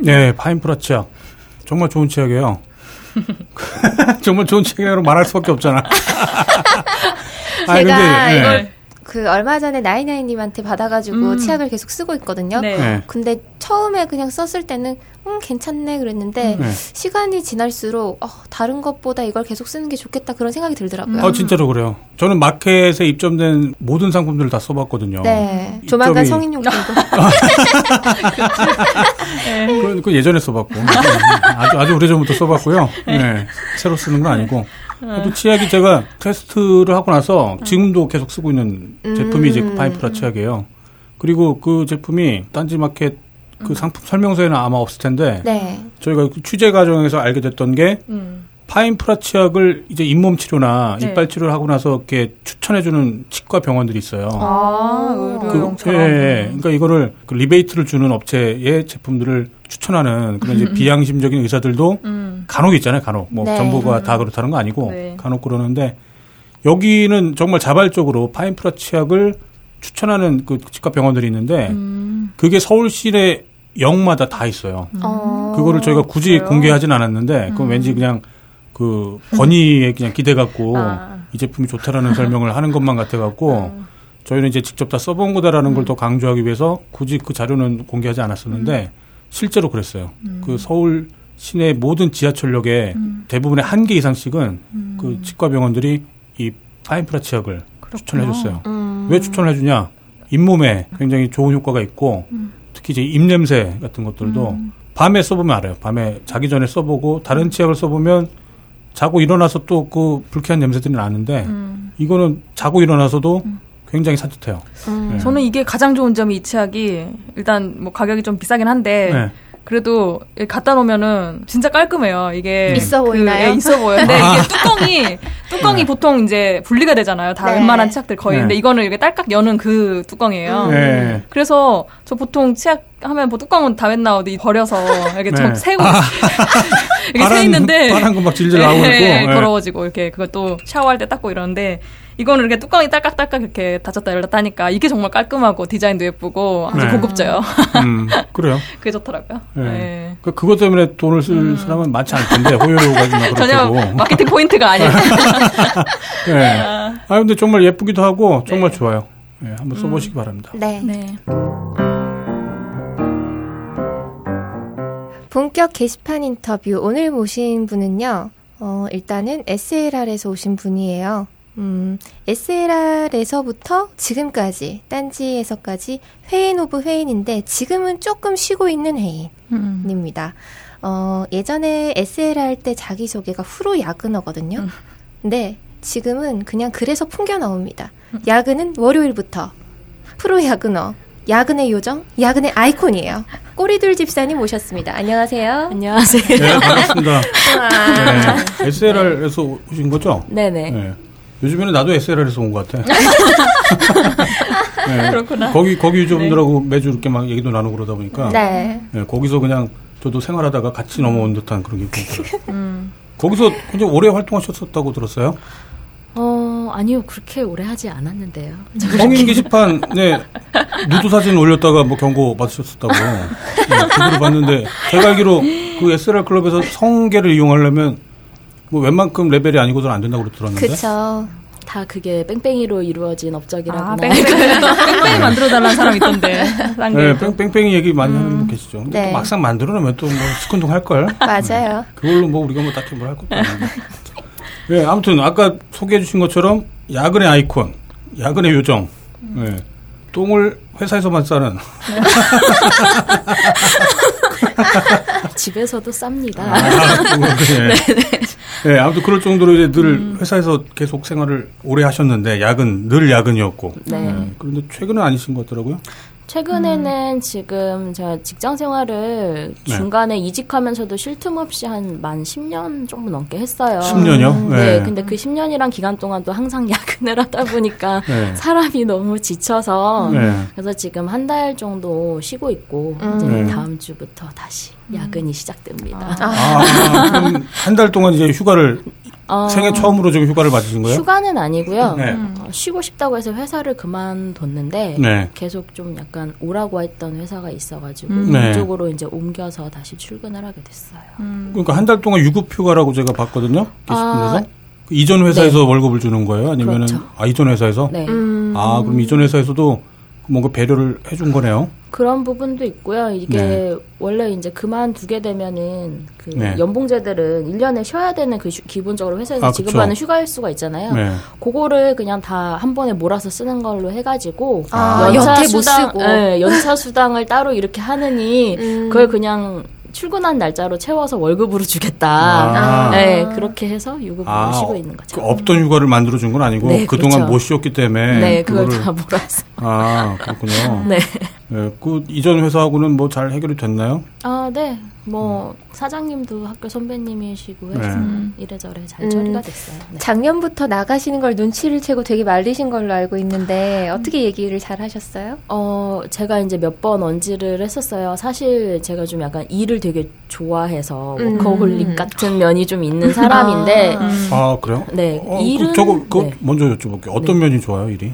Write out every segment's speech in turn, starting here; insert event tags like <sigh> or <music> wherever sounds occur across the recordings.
네, 파인프라 치약. 정말 좋은 치약이에요. <laughs> 정말 좋은 치약이라고 말할 수밖에 없잖아. <laughs> 아니, 제가 근데, 이걸 네. 그 얼마 전에 나이나이님한테 받아가지고 음. 치약을 계속 쓰고 있거든요. 네. 네. 근데 처음에 그냥 썼을 때는 음 괜찮네 그랬는데 네. 시간이 지날수록 어, 다른 것보다 이걸 계속 쓰는 게 좋겠다 그런 생각이 들더라고요. 아 진짜로 그래요. 저는 마켓에 입점된 모든 상품들을 다 써봤거든요. 네. 입점이... 조만간 성인용품도. 네. 그, 그 예전에 써봤고 아주 아주 오래전부터 써봤고요. 네. 네. 새로 쓰는 건 아니고. 또 치약이 제가 테스트를 하고 나서 지금도 계속 쓰고 있는 제품이 이제 그 파이프라 치약이에요. 그리고 그 제품이 딴지마켓 그 상품 설명서에는 아마 없을 텐데 네. 저희가 그 취재 과정에서 알게 됐던 게 음. 파인프라 치약을 이제 잇몸 치료나 네. 이빨 치료를 하고 나서 이렇게 추천해주는 치과 병원들이 있어요. 아, 그, 예, 예, 그러니까 이거를 그 리베이트를 주는 업체의 제품들을 추천하는 그런 이제 음. 비양심적인 의사들도 <laughs> 음. 간혹 있잖아요, 간혹. 뭐 네. 전부가 다 그렇다는 거 아니고 네. 간혹 그러는데 여기는 정말 자발적으로 파인프라 치약을 추천하는 그 치과 병원들이 있는데 음. 그게 서울시내 역마다 다 있어요. 음. 그거를 저희가 굳이 그래요? 공개하진 않았는데 그건 음. 왠지 그냥 그 권위에 그냥 기대 갖고 아. 이 제품이 좋다라는 설명을 하는 것만 같아 갖고 음. 저희는 이제 직접 다 써본 거다라는 걸 더 강조하기 위해서 굳이 그 자료는 공개하지 않았었는데 실제로 그랬어요. 그 서울 시내 모든 지하철역에 대부분의 한 개 이상씩은 그 치과 병원들이 이 파인프라 치약을 추천해 줬어요. 음. 왜 추천을 해주냐? 잇몸에 굉장히 좋은 효과가 있고 음. 특히 이제 입냄새 같은 것들도 음. 밤에 써보면 알아요. 밤에 자기 전에 써보고 다른 치약을 써보면 자고 일어나서 또 그 불쾌한 냄새들이 나는데 음. 이거는 자고 일어나서도 음. 굉장히 산뜻해요. 음. 네. 저는 이게 가장 좋은 점이 이 치약이 일단 뭐 가격이 좀 비싸긴 한데 네. 그래도 갖다 놓으면은 진짜 깔끔해요. 이게 있어 그, 보이나요? 예, 있어 보여요. 근데 아. 이게 뚜껑이 뚜껑이 네. 보통 이제 분리가 되잖아요. 다 네. 웬만한 치약들 거의. 네. 근데 이거는 이게 딸깍 여는 그 뚜껑이에요. 네. 그래서 저 보통 치약 하면 뭐 뚜껑은 다 맨나 어디 버려서 이렇게 좀 네. 세고 아. <laughs> 이렇게 세 있는데 파란 거 막 질질 나오고 네, 있고 더러워지고 이렇게 그것도 샤워할 때 닦고 이러는데 이거는 이렇게 뚜껑이 딸깍딸깍 이렇게 닫혔다 열렸다 하니까 이게 정말 깔끔하고 디자인도 예쁘고 아주 네. 고급져요. 음, 그래요. <laughs> 그게 좋더라고요. 네. 네. 그, 그것 때문에 돈을 쓸 음. 사람은 많지 않을 텐데, 호요로가 좀 전혀 마케팅 포인트가 아니에요. <laughs> 네. 아, 근데 정말 예쁘기도 하고 정말 네. 좋아요. 네, 한번 써보시기 음. 바랍니다. 네. 본격 게시판 인터뷰 오늘 모신 분은요. 어, 일단은 SLR에서 오신 분이에요. 음, SLR에서부터 지금까지, 딴지에서까지 회인 of 회인인데, 지금은 조금 쉬고 있는 회인입니다. 어, 예전에 SLR 때 자기소개가 프로 야근러거든요. 음. 근데 지금은 그냥 그래서 풍겨 나옵니다. 야근은 월요일부터. 프로 야근러. 야근의 요정, 야근의 아이콘이에요. 꼬리둘 집사님 모셨습니다. 안녕하세요. 안녕하세요. 네, 반갑습니다. 네, SLR에서 오신 거죠? 네네. 네. 요즘에는 나도 SLR에서 온 것 같아. <laughs> 네. 그렇구나. 거기, 거기 유저분들하고 네. 매주 이렇게 막 얘기도 나누고 그러다 보니까. 네. 네. 거기서 그냥 저도 생활하다가 같이 넘어온 듯한 그런 기분이 들어요. <laughs> 음. 거기서 굉장히 오래 활동하셨었다고 들었어요? 어, 아니요. 그렇게 오래 하지 않았는데요. 성인 게시판, 네. 누드 사진 올렸다가 뭐 경고 받으셨었다고. 네, 그대로 봤는데, 제가 알기로 그 SLR 클럽에서 성계를 이용하려면 뭐 웬만큼 레벨이 아니고서는 안 된다고 들었는데. 그쵸. 다 그게 뺑뺑이로 이루어진 업적이라고. 아, 뺑뺑이, 뺑뺑이 만들어 달라는 사람 있던데. <laughs> 네, 뺑, 뺑이 얘기 많이 음. 하는 분 계시죠. 네. 막상 만들어 놓으면 또 뭐 시큰둥 할 걸. 맞아요. 네. 그걸로 뭐 우리가 뭐 딱히 뭘 할 것도 아닌데. 네, 아무튼 아까 소개해 주신 것처럼 야근의 아이콘, 야근의 요정. 네. 똥을 회사에서만 싸는. <laughs> 집에서도 쌉니다. 아, <laughs> 네. 네, 아무튼 그럴 정도로 이제 늘 음. 회사에서 계속 생활을 오래 하셨는데 야근 늘 야근이었고. 네. 네. 그런데 최근은 아니신 것 같더라고요. 최근에는 음. 지금 제가 직장 생활을 네. 중간에 이직하면서도 쉴 틈 없이 한 만 10년 조금 넘게 했어요. 10년요? 음. 네. 네. 근데 그 10년이란 기간 동안도 항상 <laughs> 야근을 하다 보니까 네. 사람이 너무 지쳐서 네. 그래서 지금 한 달 정도 쉬고 있고 음. 이제 다음 주부터 다시 야근이 시작됩니다. 아, 아 한달 동안 이제 휴가를 어, 생애 처음으로 좀 휴가를 받으신 거예요? 휴가는 아니고요. 네. 어, 쉬고 싶다고 해서 회사를 그만뒀는데 네. 계속 좀 약간 오라고 했던 회사가 있어가지고 음. 네. 그쪽으로 이제 옮겨서 다시 출근을 하게 됐어요. 음. 그러니까 한 달 동안 유급 휴가라고 제가 봤거든요. 게시판에서. 아, 그 이전 회사에서 네. 월급을 주는 거예요? 아니면은 그렇죠. 아 이전 회사에서? 네. 음. 아 그럼 이전 회사에서도 뭔가 배려를 해준 거네요. 그런 부분도 있고요. 이게 네. 원래 이제 그만두게 되면은 그 네. 연봉제들은 1년에 쉬어야 되는 그 휴, 기본적으로 회사에서 아, 지급하는 휴가 일수가 있잖아요. 네. 그거를 그냥 다 한 번에 몰아서 쓰는 걸로 해가지고 아, 연차 수당, 네, 연차 수당을 따로 이렇게 하느니 음. 그걸 그냥 출근한 날짜로 채워서 월급으로 주겠다. 아. 네, 그렇게 해서 유급으로 아, 쉬고 있는 거죠. 그 없던 휴가를 만들어 준 건 아니고 네, 그동안 그렇죠. 못 쉬었기 때문에 네, 그걸. 다 몰아서. 아, 그렇군요. <laughs> 네. 네. 그 이전 회사하고는 뭐 잘 해결이 됐나요? 아, 네. 뭐 음. 사장님도 학교 선배님이시고 해서 네. 이래저래 잘 음, 처리가 됐어요. 네. 작년부터 나가시는 걸 눈치를 채고 되게 말리신 걸로 알고 있는데 어떻게 얘기를 잘 하셨어요? 어, 제가 이제 몇 번 언지를 했었어요. 사실 제가 좀 약간 일을 되게 좋아해서 음. 워커홀릭 같은 면이 좀 있는 사람인데 아, 아 그래요? 네. 어, 그 일은 저거 그 네. 먼저 여쭤볼게요. 어떤 네. 면이 좋아요, 일이?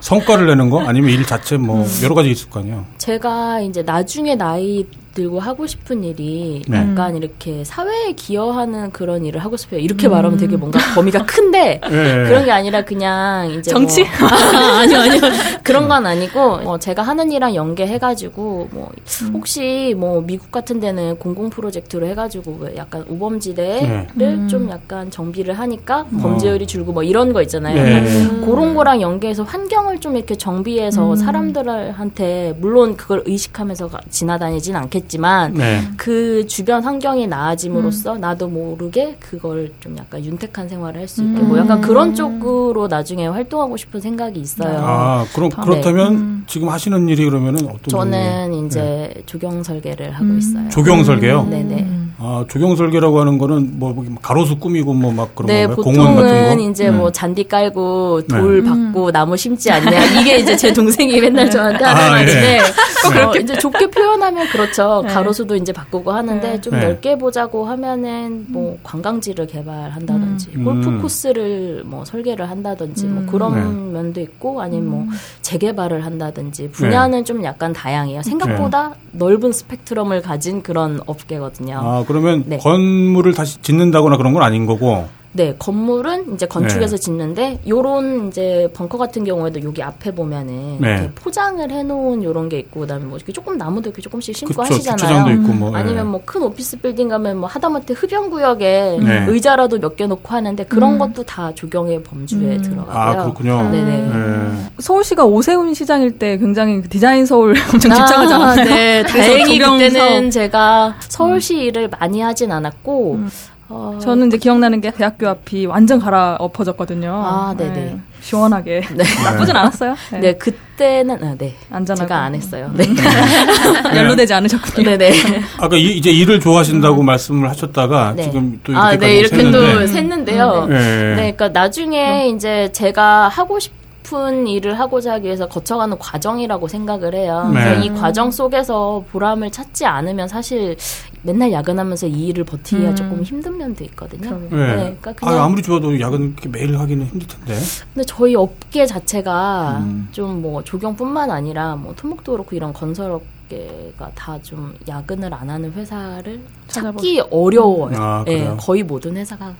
성과를 내는 거 아니면 일 자체 뭐 여러 가지 있을 거 아니에요. 제가 이제 나중에 나이 들고 하고 싶은 일이 네. 약간 이렇게 사회에 기여하는 그런 일을 하고 싶어요. 이렇게 음. 말하면 되게 뭔가 범위가 큰데 <laughs> 네. 그런 게 아니라 그냥 이제 정치? 뭐, <laughs> 아, 아니요 아니요 <laughs> 그런 건 아니고 뭐 제가 하는 일랑 연계해가지고 뭐 음. 혹시 뭐 미국 같은 데는 공공 프로젝트로 해가지고 뭐 약간 우범지대를 네. 좀 약간 정비를 하니까 음. 범죄율이 줄고 뭐 이런 거 있잖아요. 네. 그런 거랑 연계해서 환경을 좀 이렇게 정비해서 음. 사람들한테 물론 그걸 의식하면서 지나다니진 않겠. 않겠지만 네. 그 주변 환경이 나아짐으로써 음. 나도 모르게 그걸 좀 약간 윤택한 생활을 할 수 있게 음. 뭐 약간 그런 쪽으로 나중에 활동하고 싶은 생각이 있어요. 아 그럼 네. 그렇다면 음. 지금 하시는 일이 그러면은 어떤? 저는 종류의? 이제 네. 조경 설계를 하고 음. 있어요. 조경 설계요? 네네. 음. 아 조경 설계라고 하는 거는 뭐, 뭐 가로수 꾸미고 뭐 막 그런 네, 건가요? 공원 같은 거? 이제 뭐 네. 뭐 잔디 깔고 돌 네. 받고 나무 심지 않냐 이게 이제 제 동생이 맨날 저한테 하는 아, 말인데 예. 어, 이제 좋게 표현하면 그렇죠. 가로수도 이제 바꾸고 하는데 네. 좀 네. 넓게 보자고 하면은 뭐 관광지를 개발한다든지 음. 골프 음. 코스를 뭐 설계를 한다든지 뭐 음. 뭐 그런 네. 면도 있고 아니면 뭐 음. 재개발을 한다든지 분야는 네. 좀 약간 다양해요. 생각보다 네. 넓은 스펙트럼을 가진 그런 업계거든요. 아 그러면 건물을 다시 짓는다거나 그런 건 아닌 거고. 네, 건물은 이제 건축에서 네. 짓는데 요런 이제 벙커 같은 경우에도 여기 앞에 보면은 네. 이렇게 포장을 해 놓은 요런 게 있고 그다음에 뭐 이렇게 조금 나무도 이렇게 조금씩 심고 그쵸, 하시잖아요. 있고 뭐, 네. 아니면 뭐 큰 오피스 빌딩 가면 뭐 하다못해 흡연 구역에 네. 의자라도 몇 개 놓고 하는데 그런 음. 것도 다 조경의 범주에 음. 들어가고요. 아 그렇군요. 네네. 네. 서울시가 오세훈 시장일 때 굉장히 그 디자인 서울 <laughs> 엄청 집착하지 않았어요? 네, 다행히 그때는 제가 서울시 일을 많이 하진 않았고. 음. 어... 저는 이제 기억나는 게 대학교 앞이 완전 갈아 엎어졌거든요. 아, 네네. 네. 시원하게. 네. <laughs> 나쁘진 않았어요. 네, 네 그때는, 아, 네. 안전하고. 제가 안 했어요. 네. <laughs> 연루되지 않으셨군요. 네네. 아까 이, 제 일을 좋아하신다고 음. 말씀을 하셨다가 네. 지금 또 이렇게. 아, 네, 이렇게 샜는데. 또 샜는데요. 네. 네. 그러니까 나중에 음. 이제 제가 하고 싶 싶은 일을 하고자 하기 위해서 거쳐가는 과정이라고 생각을 해요. 네. 이 과정 속에서 보람을 찾지 않으면 사실 맨날 야근하면서 이 일을 버티기가 음. 조금 힘든 면도 있거든요. 네. 네. 그러니까 그냥 아, 무리 좋아도 야근 매일 하기는 힘들 텐데. 근데 저희 업계 자체가 음. 좀뭐 조경뿐만 아니라 뭐 토목도 그렇고 이런 건설업 가 다 좀 야근을 안 하는 회사를 찾기 어려워요. 아, 네, 거의 모든 회사가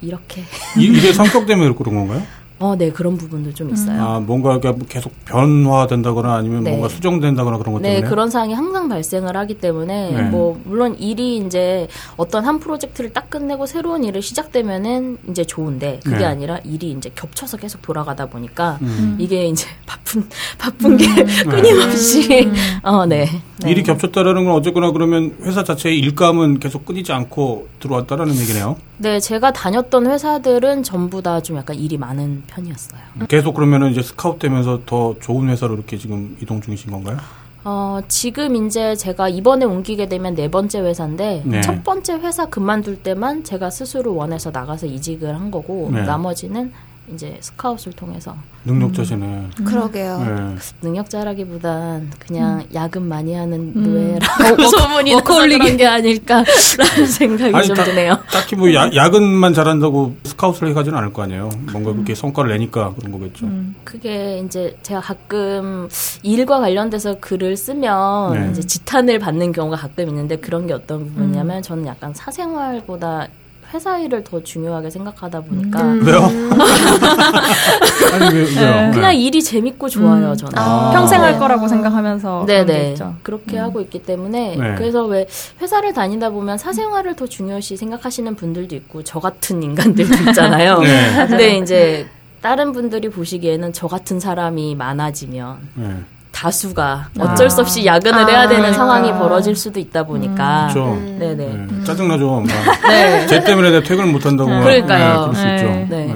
이렇게. 이, 일의 성격 때문에 그런 건가요? 어, 네, 그런 부분도 좀 있어요. 아, 뭔가 계속 변화된다거나 아니면 네. 뭔가 수정된다거나 그런 것 네, 때문에? 네, 그런 상황이 항상 발생을 하기 때문에, 네. 뭐, 물론 일이 이제 어떤 한 프로젝트를 딱 끝내고 새로운 일을 시작되면은 이제 좋은데, 그게 네. 아니라 일이 이제 겹쳐서 계속 돌아가다 보니까, 음. 이게 이제 <laughs> 바쁜, 바쁜 게 음. <laughs> 끊임없이, 음. <laughs> 어, 네. 네. 일이 겹쳤다라는 건 어쨌거나 그러면 회사 자체의 일감은 계속 끊이지 않고 들어왔다라는 얘기네요. 네, 제가 다녔던 회사들은 전부 다 좀 약간 일이 많은 편이었어요. 계속 그러면은 이제 스카웃 되면서 더 좋은 회사로 이렇게 지금 이동 중이신 건가요? 어, 지금 이제 제가 이번에 옮기게 되면 네 번째 회사인데 네. 첫 번째 회사 그만둘 때만 제가 스스로 원해서 나가서 이직을 한 거고 네. 나머지는 이제 스카웃을 통해서 능력자시네. 그러게요. 네. 능력자라기보단 그냥 야근 많이 하는 음. 노예라고 소문이 나서 그런 게 아닐까라는 <laughs> 생각이 아니, 좀 다- 드네요. 딱히 뭐 야, 야근만 잘한다고 스카웃을 해가지는 않을 거 아니에요. 뭔가 그렇게 성과를 내니까 그런 거겠죠. 그게 이제 제가 가끔 일과 관련돼서 글을 쓰면 네. 이제 지탄을 받는 경우가 가끔 있는데 그런 게 어떤 부분이냐면 저는 약간 사생활보다 회사 일을 더 중요하게 생각하다 보니까 왜요? <laughs> 아니 왜, 왜요? 그냥 네. 일이 재밌고 좋아요 음. 저는. 아. 평생 할 거라고 생각하면서 네네. 그렇게 하고 있기 때문에 네. 그래서 왜 회사를 다니다 보면 사생활을 더 중요시 생각하시는 분들도 있고 저 같은 인간들도 있잖아요. <laughs> 네. 근데 이제 다른 분들이 보시기에는 저 같은 사람이 많아지면 네. 다수가 어쩔 수 없이 야근을 해야 되는 상황이 벌어질 수도 있다 보니까 그렇죠. 네네 네. 짜증나죠. 막. <laughs> 네쟤 때문에 내가 퇴근을 못 한다고. 막. 그러니까요. 네, 그럴 수 네. 있죠. 네.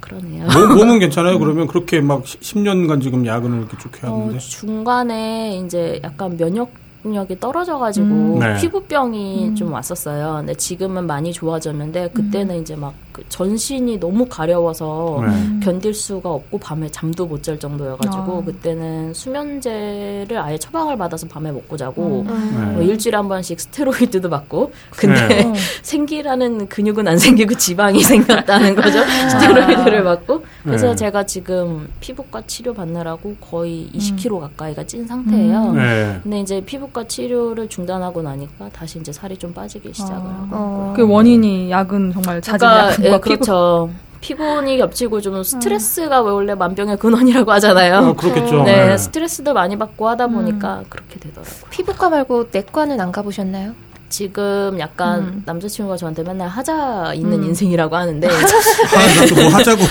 그러네요. <laughs> 몸, 몸은 괜찮아요. 그러면 그렇게 막 10년간 지금 야근을 이렇게 쭉 어, 해왔는데. 중간에 이제 약간 면역 력이 떨어져가지고 음. 네. 피부병이 좀 왔었어요. 근데 지금은 많이 좋아졌는데 그때는 이제 막 그 전신이 너무 가려워서 네. 견딜 수가 없고 밤에 잠도 못 잘 정도여가지고 아. 그때는 수면제를 아예 처방을 받아서 밤에 먹고 자고 네. 뭐 일주일에 한 번씩 스테로이드도 받고 근데 네. <laughs> 생기라는 근육은 안 생기고 지방이 <laughs> 생겼다는 거죠 스테로이드를 받고 그래서 네. 제가 지금 피부과 치료 받느라고 거의 20kg 가까이가 찐 상태예요 네. 근데 이제 피부 과 치료를 중단하고 나니까 다시 이제 살이 좀 빠지기 시작을 하고 어. 그 원인이 야근 정말 잦은 그러니까 야근과 예, 그렇죠 피곤이 겹치고 좀 스트레스가 원래 만병의 근원이라고 하잖아요 어, 그렇겠죠. 네, 네. 스트레스도 많이 받고 하다 보니까 그렇게 되더라고요. 피부과 말고 내과는 안 가보셨나요? 지금 약간 음. 남자친구가 저한테 맨날 하자 있는 인생이라고 하는데 <laughs> 아, 뭐 하자고.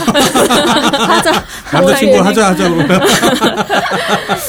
남자친구 <laughs> 하자 하자고. <laughs>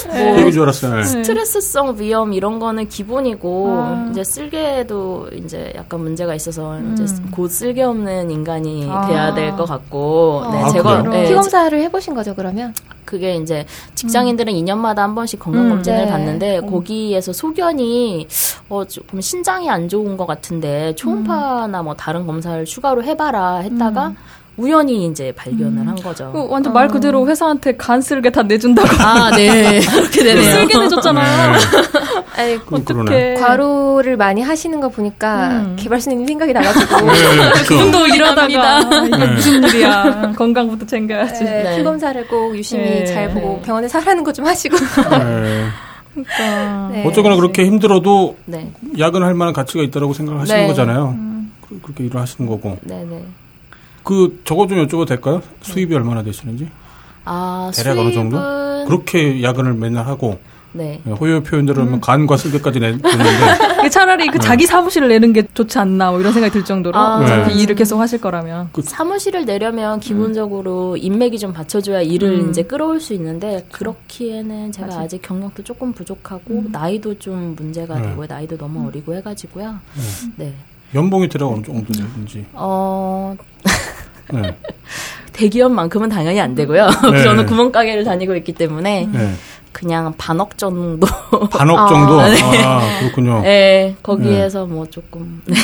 뭐 얘기 줄 알았어요. 네. 스트레스성 위험 이런 거는 기본이고 아. 이제 쓸개도 이제 약간 문제가 있어서 이제 곧 쓸개 없는 인간이 아. 돼야 될 것 같고 네, 아, 제가? 네, 피 검사를 해보신 거죠 그러면? 그게 이제 직장인들은 2년마다 한 번씩 건강 음, 검진을 네. 받는데 거기에서 소견이 어 조금 신장이 안 좋은 것 같은데 초음파나 뭐 다른 검사를 추가로 해봐라 했다가 우연히 이제 발견을 한 거죠. 그 완전 말 그대로 회사한테 간 쓸게 다 내준다고 아, 네. <laughs> 그렇게 되네요. 쓸게 내줬잖아요. <laughs> 아니, 그, 그러네. 어떻게 과로를 많이 하시는 거 보니까 음. 개발수님 생각이 나가지고 네, 그렇죠. 그분도 일하다가 <laughs> 이게 네. 무슨 일이야. 건강부터 챙겨야지. 네, 네. 피 검사를 꼭 유심히 네. 잘 보고 네. 병원에 사라는 거 좀 하시고. 네. 그러니까. 네. 어쩌거나 그렇게 힘들어도 네. 야근할 만한 가치가 있다라고 생각을 하시는 네. 거잖아요. 그- 그렇게 일을 하시는 거고. 네네. 그 저거 좀 여쭤봐도 될까요? 수입이 얼마나 되시는지? 아, 대략 어느 정도? 그렇게 야근을 맨날 하고 네. 호요 표현대로 음. 하면 간과 쓸개까지 내- 냈는데 이게 <laughs> 차라리 그 자기 사무실을 내는 게 좋지 않나 뭐 이런 생각이 들 정도로 아. 네. 일을 계속 하실 거라면. 사무실을 내려면 기본적으로 인맥이 좀 받쳐줘야 일을 음. 이제 끌어올 수 있는데 그렇기에는 제가 맞아. 아직 경력도 조금 부족하고 나이도 좀 문제가 네. 되고 나이도 너무 어리고 해가지고요. 네. 연봉이 대략 어느 정도 되는지. 어 <laughs> 네. 대기업만큼은 당연히 안 되고요. 네. <laughs> 저는 구멍가게를 다니고 있기 때문에 네. 그냥 반억 정도. 반억 정도. 아, 그렇군요. 네, 거기에서 뭐 조금 네.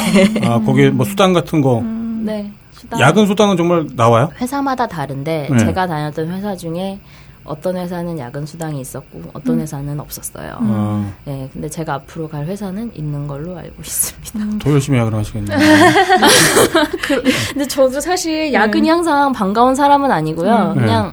아, 거기에 뭐 수당 같은 거. 네. 수당. 야근 수당은 정말 나와요? 회사마다 다른데 네. 제가 다녔던 회사 중에 어떤 회사는 야근 수당이 있었고 어떤 회사는 없었어요. 아, 네, 근데 제가 앞으로 갈 회사는 있는 걸로 알고 있습니다. 더 열심히 야근 하시겠네요. <laughs> 근데 저도 사실 야근이 항상 반가운 사람은 아니고요. 음. 그냥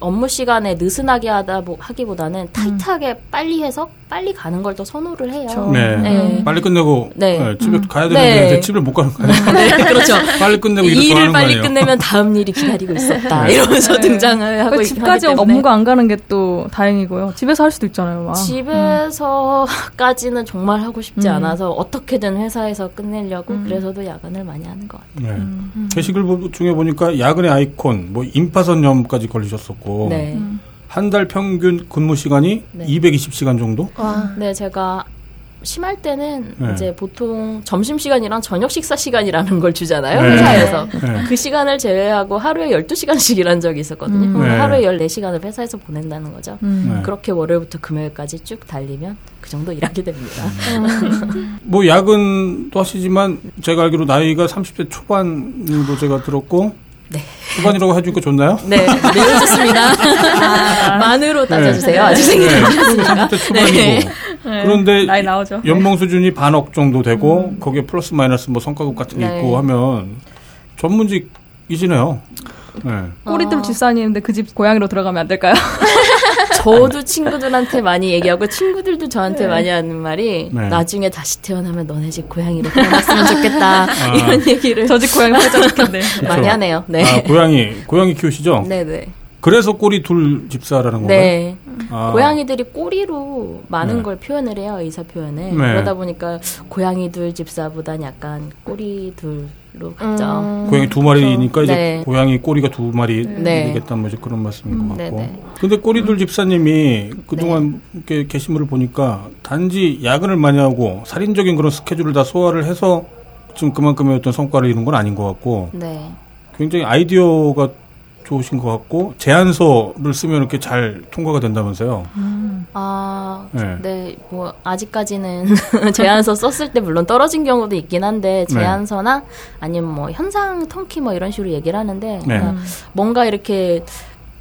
업무 시간에 느슨하게 하다 보, 하기보다는 타이트하게 빨리 해서 빨리 가는 걸 더 선호를 해요. 그렇죠. 네. 네. 빨리 끝내고 네. 네, 집에 가야 되는데 네. 집을 못 가는 거예요. 네, <laughs> 그렇죠. 빨리 끝내고 일을 빨리 거예요. 끝내면 다음 일이 기다리고 있었다. 네. 이러면서 네. 등장을 하고 그 있기 집까지 때문에. 업무가 안 가는 게 또 다행이고요. 집에서 할 수도 있잖아요. 막. 집에서까지는 정말 하고 싶지 음. 않아서 어떻게든 회사에서 끝내려고 그래서도 야근을 많이 하는 것 같아요. 네. 음. 게시글 보- 중에 보니까 야근의 아이콘, 뭐 임파선염까지 걸리셨었고 네. 음. 한달 평균 근무 시간이 네. 220시간 정도? 와. 네, 제가 심할 때는 네. 이제 보통 점심 시간이랑 저녁 식사 시간이라는 걸 주잖아요 네. 회사에서 네. 그 시간을 제외하고 하루에 12시간씩 일한 적이 있었거든요. 음. 하루에 14시간을 회사에서 보낸다는 거죠. 음. 그렇게 월요일부터 금요일까지 쭉 달리면 그 정도 일하게 됩니다. 음. 뭐 야근도 하시지만 제가 알기로 나이가 30대 초반으로 제가 들었고 네. 초반이라고 해주니까 좋나요? 네, 매우 좋습니다. 아, 만으로 따져주세요. 네. 아직 생일이 네. 안 초반이고. 네. 그런데 나이 나오죠. 연봉 수준이 반억 정도 되고 음. 거기에 플러스 마이너스 뭐 성과급 같은 게 네. 있고 하면 전문직이시네요. 네. 꼬리들 집사님인데 그 집 고향으로 들어가면 안 될까요? <laughs> 저도 친구들한테 많이 얘기하고 친구들도 저한테 네. 많이 하는 말이 네. 나중에 다시 태어나면 너네 집 고양이로 태어났으면 좋겠다 아. 이런 얘기를 저 집 고양이 살짝 <laughs> 좋겠네 많이 하네요. 네. 아, 고양이 고양이 키우시죠? 네네. 그래서 꼬리 둘 집사라는 건가요? 네. 아. 고양이들이 꼬리로 많은 네. 걸 표현을 해요 의사 표현을 네. 그러다 보니까 고양이 둘 집사보단 약간 꼬리 둘 로 갔죠. 음. 고양이 두 마리니까 이제 네. 고양이 꼬리가 두 마리 네. 되겠다 뭐 이제 그런 말씀인 것 음, 같고. 네네. 근데 꼬리 둘 집사님이 그동안 네. 이렇게 게시물을 보니까 단지 야근을 많이 하고 살인적인 그런 스케줄을 다 소화를 해서 좀 그만큼의 어떤 성과를 이룬 건 아닌 것 같고. 네. 굉장히 아이디어가 좋으신 것 같고 제안서를 쓰면 이렇게 잘 통과가 된다면서요. 음. 아, 네. 네. 뭐 아직까지는 <laughs> 제안서 썼을 때 물론 떨어진 경우도 있긴 한데 네. 제안서나 네. 아니면 뭐 현상 통키 뭐 이런 식으로 얘기를 하는데 네. 뭔가 이렇게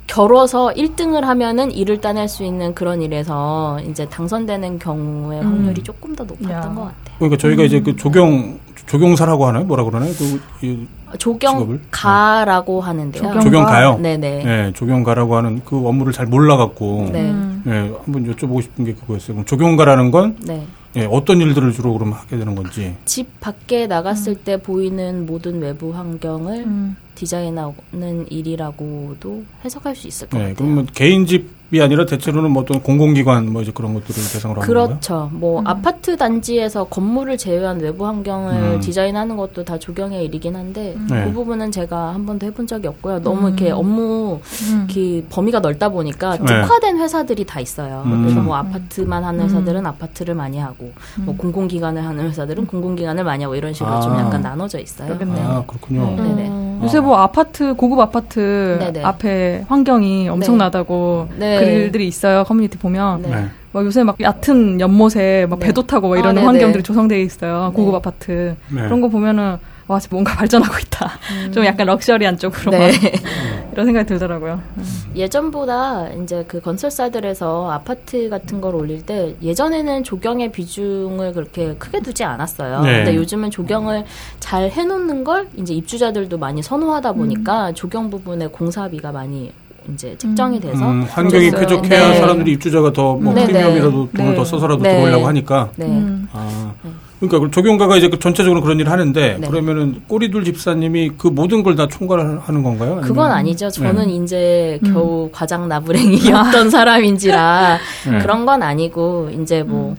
겨뤄서 1등을 하면은 일을 따낼 수 있는 그런 일에서 이제 당선되는 경우의 확률이 음. 조금 더 높았던 야. 것 같아요. 그러니까 저희가 음. 이제 그 조경 조경사라고 하나요? 뭐라 그러나요? 그, 이, 조경가라고 네. 하는데요. 조경가? 조경가요? 네네. 네, 조경가라고 하는 그 업무를 잘 몰라갖고 네. 네, 한번 여쭤보고 싶은 게 그거였어요. 그럼 조경가라는 건 네. 네, 어떤 일들을 주로 그럼 하게 되는 건지. 집 밖에 나갔을 음. 때 보이는 모든 외부 환경을 음. 디자인하는 일이라고도 해석할 수 있을 것 네, 같아요. 그러면 개인 집 이 아니라 대체로는 뭐 어떤 공공기관 뭐 이제 그런 것들을 대상으로 하는 거예요? 그렇죠. 뭐 음. 아파트 단지에서 건물을 제외한 외부 환경을 음. 디자인하는 것도 다 조경의 일이긴 한데 음. 네. 그 부분은 제가 한 번도 해본 적이 없고요. 너무 이렇게 음. 업무 음. 그 범위가 넓다 보니까 네. 특화된 회사들이 다 있어요. 그래서 뭐 아파트만 하는 회사들은 아파트를 많이 하고 뭐 공공기관을 하는 회사들은 공공기관을 많이 하고 이런 식으로 아. 좀 약간 나눠져 있어요. 네. 아 그렇군요. 네 네. 요새 뭐 아파트 고급 아파트 네네. 앞에 환경이 엄청나다고 네. 글들이 있어요 커뮤니티 보면 네. 막뭐 요새 막 얕은 연못에 막 네. 배도 타고 막 이러는 아, 환경들이 조성되어 있어요 고급 네. 아파트 네. 그런 거 보면은 와, 뭔가 <laughs> 발전하고 있다. 음. 좀 약간 럭셔리한 쪽으로 네. <laughs> 이런 생각이 들더라고요. 음. 예전보다 이제 그 건설사들에서 아파트 같은 걸 올릴 때 예전에는 조경의 비중을 그렇게 크게 두지 않았어요. 네. 근데 요즘은 조경을 잘 해놓는 걸 이제 입주자들도 많이 선호하다 보니까 음. 조경 부분에 공사비가 많이 이제 책정이 돼서 음, 환경이 쾌적해야 네. 사람들이 입주자가 더뭐 네, 프리미엄이라도 네. 돈을 더 써서라도 들어오려고 하니까. 네. 아. 그러니까 조경가가 이제 그 전체적으로 그런 일을 하는데 네. 그러면은 꼬리둘 집사님이 그 모든 걸 다 총괄하는 건가요? 아니면? 그건 아니죠. 저는 네. 이제 음. 겨우 음. 과장 나부랭이였던 <laughs> 사람인지라 네. 그런 건 아니고 이제 뭐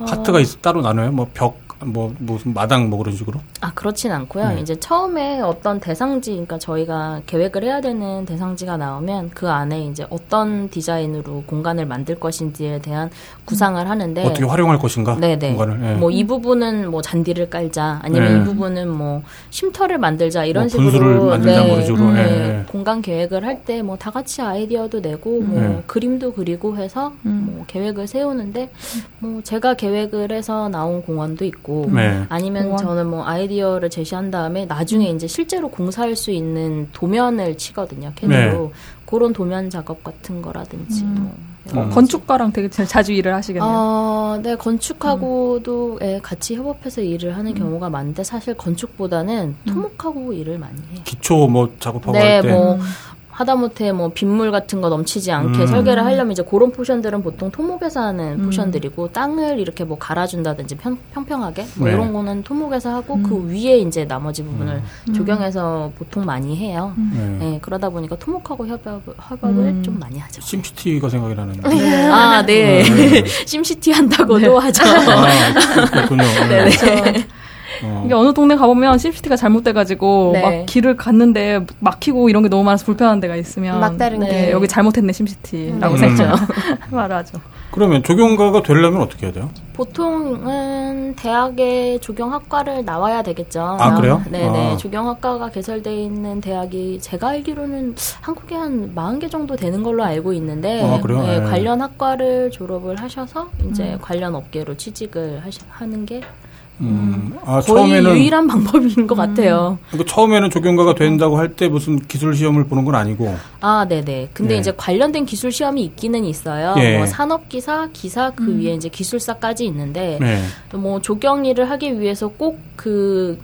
음. 파트가 있, 따로 나눠요? 뭐 벽 뭐 무슨 마당 뭐 그런 식으로? 아 그렇진 않고요. 네. 이제 처음에 어떤 대상지, 그러니까 저희가 계획을 해야 되는 대상지가 나오면 그 안에 이제 어떤 디자인으로 공간을 만들 것인지에 대한 구상을 하는데 어떻게 활용할 것인가? 네네. 공간을. 네. 뭐이 부분은 뭐 잔디를 깔자, 아니면 네. 이 부분은 뭐 쉼터를 만들자 이런 뭐 식으로 만들자, 네, 식으로. 음, 네. 공간 계획을 할 때 뭐 다 같이 아이디어도 내고 뭐 네. 그림도 그리고 해서 음. 뭐 계획을 세우는데 뭐 제가 계획을 해서 나온 공원도 있고. 있고 네. 아니면 공원. 저는 뭐 아이디어를 제시한 다음에 나중에 음. 이제 실제로 공사할 수 있는 도면을 치거든요 캐드로 네. 그런 도면 작업 같은 거라든지 음. 뭐. 어, 건축가랑 되게 자주 일을 하시겠네요. 아, 네, 건축하고도 음. 예, 같이 협업해서 일을 하는 음. 경우가 많은데 사실 건축보다는 음. 토목하고 일을 많이 해요. 기초 뭐 작업하고 네, 할 때. 뭐 하다못해 뭐 빗물 같은 거 넘치지 않게 음. 설계를 하려면 이제 그런 포션들은 보통 토목에서 하는 음. 포션들이고 땅을 이렇게 뭐 갈아준다든지 평, 평평하게 뭐 네. 이런 거는 토목에서 하고 음. 그 위에 이제 나머지 부분을 음. 조경해서 보통 많이 해요. 음. 네. 네. 그러다 보니까 토목하고 협업, 협업을 음. 좀 많이 하죠. 심시티가 생각이 나는데. 네. 아, 네. 네. <laughs> 심시티 한다고도 네. 하죠. 아, 그렇군요. <laughs> 네. 네. 어. 이게 어느 동네 가보면 심시티가 잘못돼가지고 네. 막 길을 갔는데 막히고 이런 게 너무 많아서 불편한 데가 있으면 막다른 네. 게 여기 잘못했네 심시티라고 음. 생각 <laughs> 말하죠. 그러면 조경가가 되려면 어떻게 해야 돼요? 보통은 대학의 조경학과를 나와야 되겠죠. 아 그래요? 네네 아. 조경학과가 개설되어 있는 대학이 제가 알기로는 한국에 한 40개 정도 되는 걸로 알고 있는데 아, 네, 네. 관련 학과를 졸업을 하셔서 이제 음. 관련 업계로 취직을 하시, 하는 게 음. 아, 거의 처음에는 유일한 방법인 것 음. 같아요. 그러니까 처음에는 조경가가 된다고 할 때 무슨 기술 시험을 보는 건 아니고. 아, 네네. 근데 예. 이제 관련된 기술 시험이 있기는 있어요. 예. 뭐 산업기사, 기사 그 음. 위에 이제 기술사까지 있는데 예. 뭐 조경 일을 하기 위해서 꼭그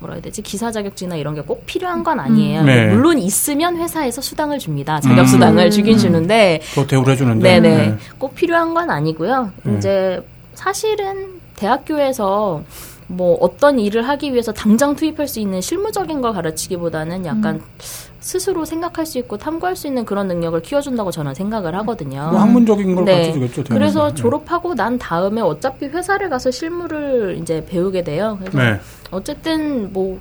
뭐라 해야 되지 기사 자격증이나 이런 게 꼭 필요한 건 아니에요. 네. 물론 있으면 회사에서 수당을 줍니다. 자격 수당을 음. 주긴 주는데. 또 대우를 해주는데. 네네. 네. 꼭 필요한 건 아니고요. 네. 이제 사실은 대학교에서 뭐 어떤 일을 하기 위해서 당장 투입할 수 있는 실무적인 걸 가르치기보다는 약간 음. 스스로 생각할 수 있고 탐구할 수 있는 그런 능력을 키워준다고 저는 생각을 하거든요. 뭐 학문적인 걸 네. 가르쳐주겠죠. 그래서 네. 졸업하고 난 다음에 어차피 회사를 가서 실무를 이제 배우게 돼요. 그래서 네. 어쨌든 뭐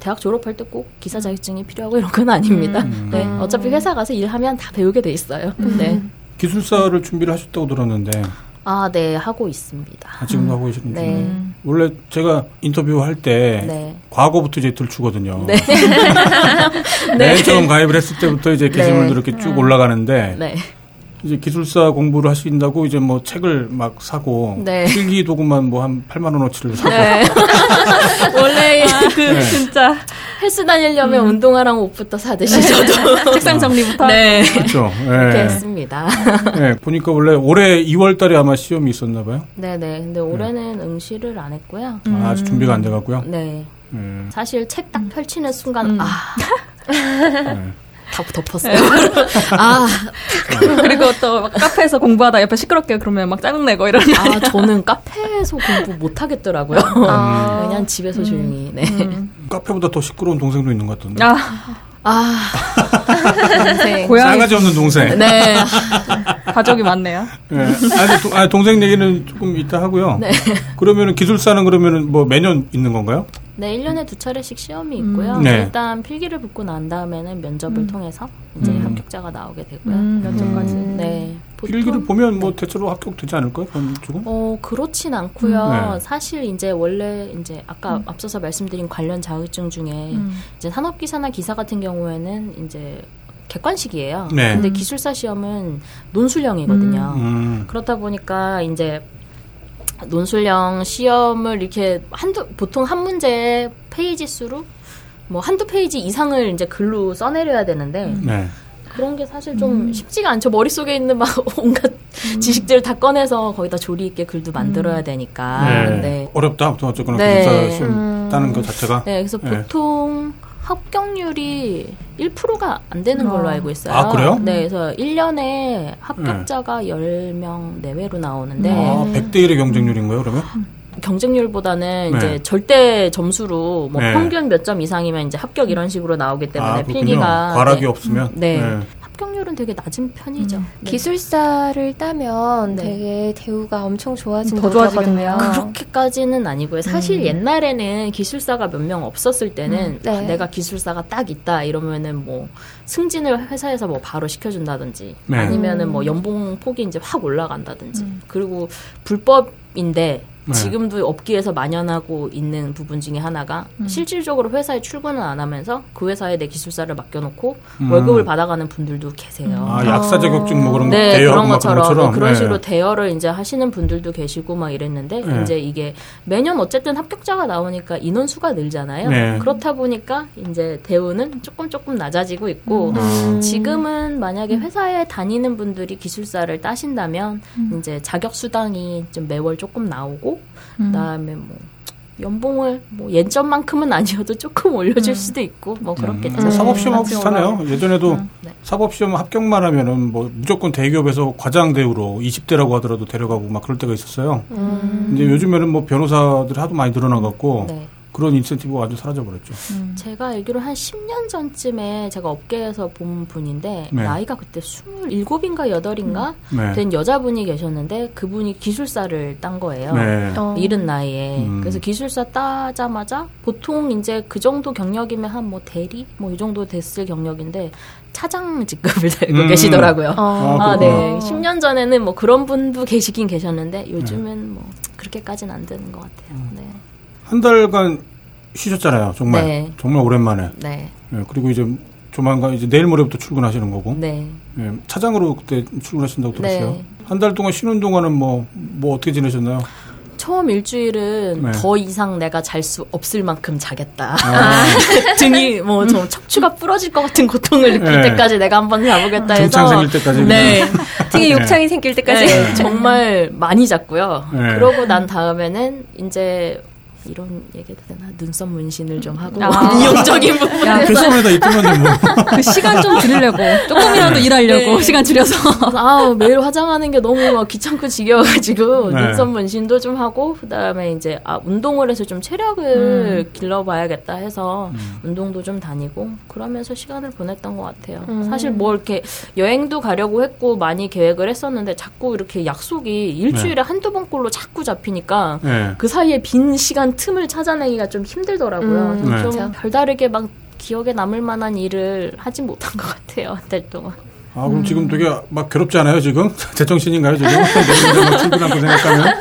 대학 졸업할 때 꼭 기사 자격증이 필요하고 이런 건 아닙니다. 음. 네, 어차피 회사 가서 일하면 다 배우게 돼 있어요. 음. 네. 기술사를 준비를 하셨다고 들었는데 아, 네, 하고 있습니다. 아, 지금도 음. 하고 계시는데. 네. 원래 제가 인터뷰 할 때 네. 과거부터 이제 들추거든요. 네. <laughs> 맨 처음 가입을 했을 때부터 이제 네. 이렇게 쭉 올라가는데 네. 이제 기술사 공부를 하신다고 이제 뭐 책을 막 사고 네. 필기 도구만 뭐 한 8만 원어치를 사고 네. <laughs> 원래 아, 그 네. 진짜 헬스 다니려면 음. 운동화랑 옷부터 사듯이 저도 책상 정리부터 네 그렇죠 네. 그렇게 했습니다. 네 보니까 원래 올해 2월 달에 아마 시험이 있었나 봐요. 네 네 근데 올해는 응시를 안 했고요. 음. 아, 아직 준비가 안 돼 갖고요. 네. 음. 사실 책 딱 펼치는 순간 음. 아. <laughs> 네. 다 덮었어요. <laughs> 아 그리고 또 카페에서 공부하다 옆에 시끄럽게 그러면 막 짜증내고 이런. 아 저는 카페에서 공부 못 하겠더라고요. 아. 그냥 집에서 음. 조용히. 네. 음. 카페보다 더 시끄러운 동생도 있는 것 같던데. 아. 아. 동생. 고양이. 싸가지 없는 동생. 네. 가족이 많네요. 네. 아니, 도, 아니, 동생 얘기는 조금 이따 하고요. 네. 그러면은 기술사는 그러면은 뭐 매년 있는 건가요? 네, 1년에 두 차례씩 시험이 있고요. 음. 네. 일단 필기를 붙고 난 다음에는 면접을 음. 통해서 이제 음. 합격자가 나오게 되고요. 음, 면접까지. 네. 필기를 보면 뭐 대체로 합격되지 않을까요? 그런 쪽은? 어, 그렇진 않고요. 네. 사실 이제 원래 이제 아까 음. 앞서서 말씀드린 관련 자격증 중에 음. 이제 산업기사나 기사 같은 경우에는 이제 객관식이에요. 네. 근데 기술사 시험은 논술형이거든요. 그렇다 보니까 이제 논술형 시험을 이렇게 한두 보통 한 문제 페이지 수로 뭐 한두 페이지 이상을 이제 글로 써내려야 되는데 네. 그런 게 사실 좀 음. 쉽지가 않죠. 머릿속에 있는 막 <laughs> 온갖 음. 지식들을 다 꺼내서 거기다 조리 있게 글도 만들어야 음. 되니까. 네. 네. 어렵다. 어쨌거나 네. 시험 음. 따는 것 자체가. 네. 그래서 네. 보통 합격률이 1%가 안 되는 걸로 아. 알고 있어요. 아, 그래요? 네, 그래서 1년에 합격자가 네. 10명 내외로 나오는데. 아, 100대 1의 경쟁률인가요, 그러면? 경쟁률보다는 네. 이제 절대 점수로 뭐 네. 평균 몇 점 이상이면 이제 합격 이런 식으로 나오기 때문에 아, 필기가 과락이 네. 없으면 네. 네. 합격률은 되게 낮은 편이죠. 음. 네. 기술사를 따면 네. 되게 대우가 엄청 좋아진다고 좋아지겠네요. 그렇게까지는 아니고요. 사실 음. 옛날에는 기술사가 몇 명 없었을 때는 음. 네. 아, 내가 기술사가 딱 있다 이러면은 뭐 승진을 회사에서 뭐 바로 시켜준다든지 네. 아니면은 뭐 연봉 폭이 이제 확 올라간다든지 음. 그리고 불법인데 네. 지금도 업계에서 만연하고 있는 부분 중에 하나가 음. 실질적으로 회사에 출근을 안 하면서 그 회사에 내 기술사를 맡겨놓고 음. 월급을 받아가는 분들도 계세요. 아, 약사 자격증 뭐 그런 네, 대여 그런 것처럼 뭐 그런 네. 식으로 대여를 이제 하시는 분들도 계시고 막 이랬는데 네. 이제 이게 매년 어쨌든 합격자가 나오니까 인원 수가 늘잖아요. 네. 그렇다 보니까 이제 대우는 조금 조금 낮아지고 있고 음. 지금은 만약에 회사에 다니는 분들이 기술사를 따신다면 음. 이제 자격 수당이 좀 매월 조금 나오고 음. 그다음에 뭐 연봉을 뭐 예전만큼은 아니어도 조금 올려줄 음. 수도 있고 뭐 그렇겠죠. 음. 사법시험하고 비슷하네요. 예전에도 음. 네. 사법시험 합격만 하면은 뭐 무조건 대기업에서 과장 대우로 20대라고 하더라도 데려가고 막 그럴 때가 있었어요. 음. 근데 요즘에는 뭐 변호사들 하도 많이 늘어나갖고 네. 그런 인센티브가 완전 사라져버렸죠. 음. 제가 알기로 한 10년 전쯤에 제가 업계에서 본 분인데 네. 나이가 그때 27인가 8인가 음. 네. 된 여자분이 계셨는데 그분이 기술사를 딴 거예요. 네. 어. 이른 나이에. 음. 그래서 기술사 따자마자 보통 이제 그 정도 경력이면 한 뭐 대리 뭐 이 정도 됐을 경력인데 차장 직급을 <laughs> 달고 음. 계시더라고요. 어. 아, 아, 네. 10년 전에는 뭐 그런 분도 계시긴 계셨는데 요즘은 뭐 그렇게까지는 안 되는 것 같아요. 음. 네. 한 달간 쉬셨잖아요. 정말 네. 정말 오랜만에. 네. 네. 그리고 이제 조만간 이제 내일 모레부터 출근하시는 거고. 네. 네. 차장으로 그때 출근하신다고 들었어요. 네. 한달 동안 쉬는 동안은 뭐뭐 뭐 어떻게 지내셨나요? 처음 일주일은 네. 더 이상 내가 잘 수 없을 만큼 자겠다. 아. <laughs> 등이 뭐 좀 척추가 부러질 것 같은 고통을 느낄 네. 때까지 내가 한번 자보겠다 해서 등창 <laughs> 생길 때까지 네. 등에 욕창이 생길 때까지 네. 정말 많이 잤고요. 그러고 난 다음에는 이제 이런 얘기도 되나 눈썹 문신을 좀 하고 아. <laughs> 이용적인 부분에서 글쎄에다 이쁘면 뭐. 그 시간 좀 줄이려고 조금이라도 네. 일하려고 네. 시간 줄여서 아 매일 화장하는 게 너무 막 귀찮고 지겨워가지고 네. 눈썹 문신도 좀 하고 그다음에 이제 아 운동을 해서 좀 체력을 음. 길러봐야겠다 해서 음. 운동도 좀 다니고 그러면서 시간을 보냈던 것 같아요. 음. 사실 뭐 이렇게 여행도 가려고 했고 많이 계획을 했었는데 자꾸 이렇게 약속이 일주일에 네. 한두 번꼴로 자꾸 잡히니까 네. 그 사이에 빈 시간 틈을 찾아내기가 좀 힘들더라고요. 음, 네. 좀 별다르게 막 기억에 남을 만한 일을 하지 못한 것 같아요. 한 달 동안. 아, 그럼 음. 지금 되게 막 괴롭지 않아요, 지금? <laughs> 제정신인가요, 지금? <laughs> 내일 출근하고 생각하면?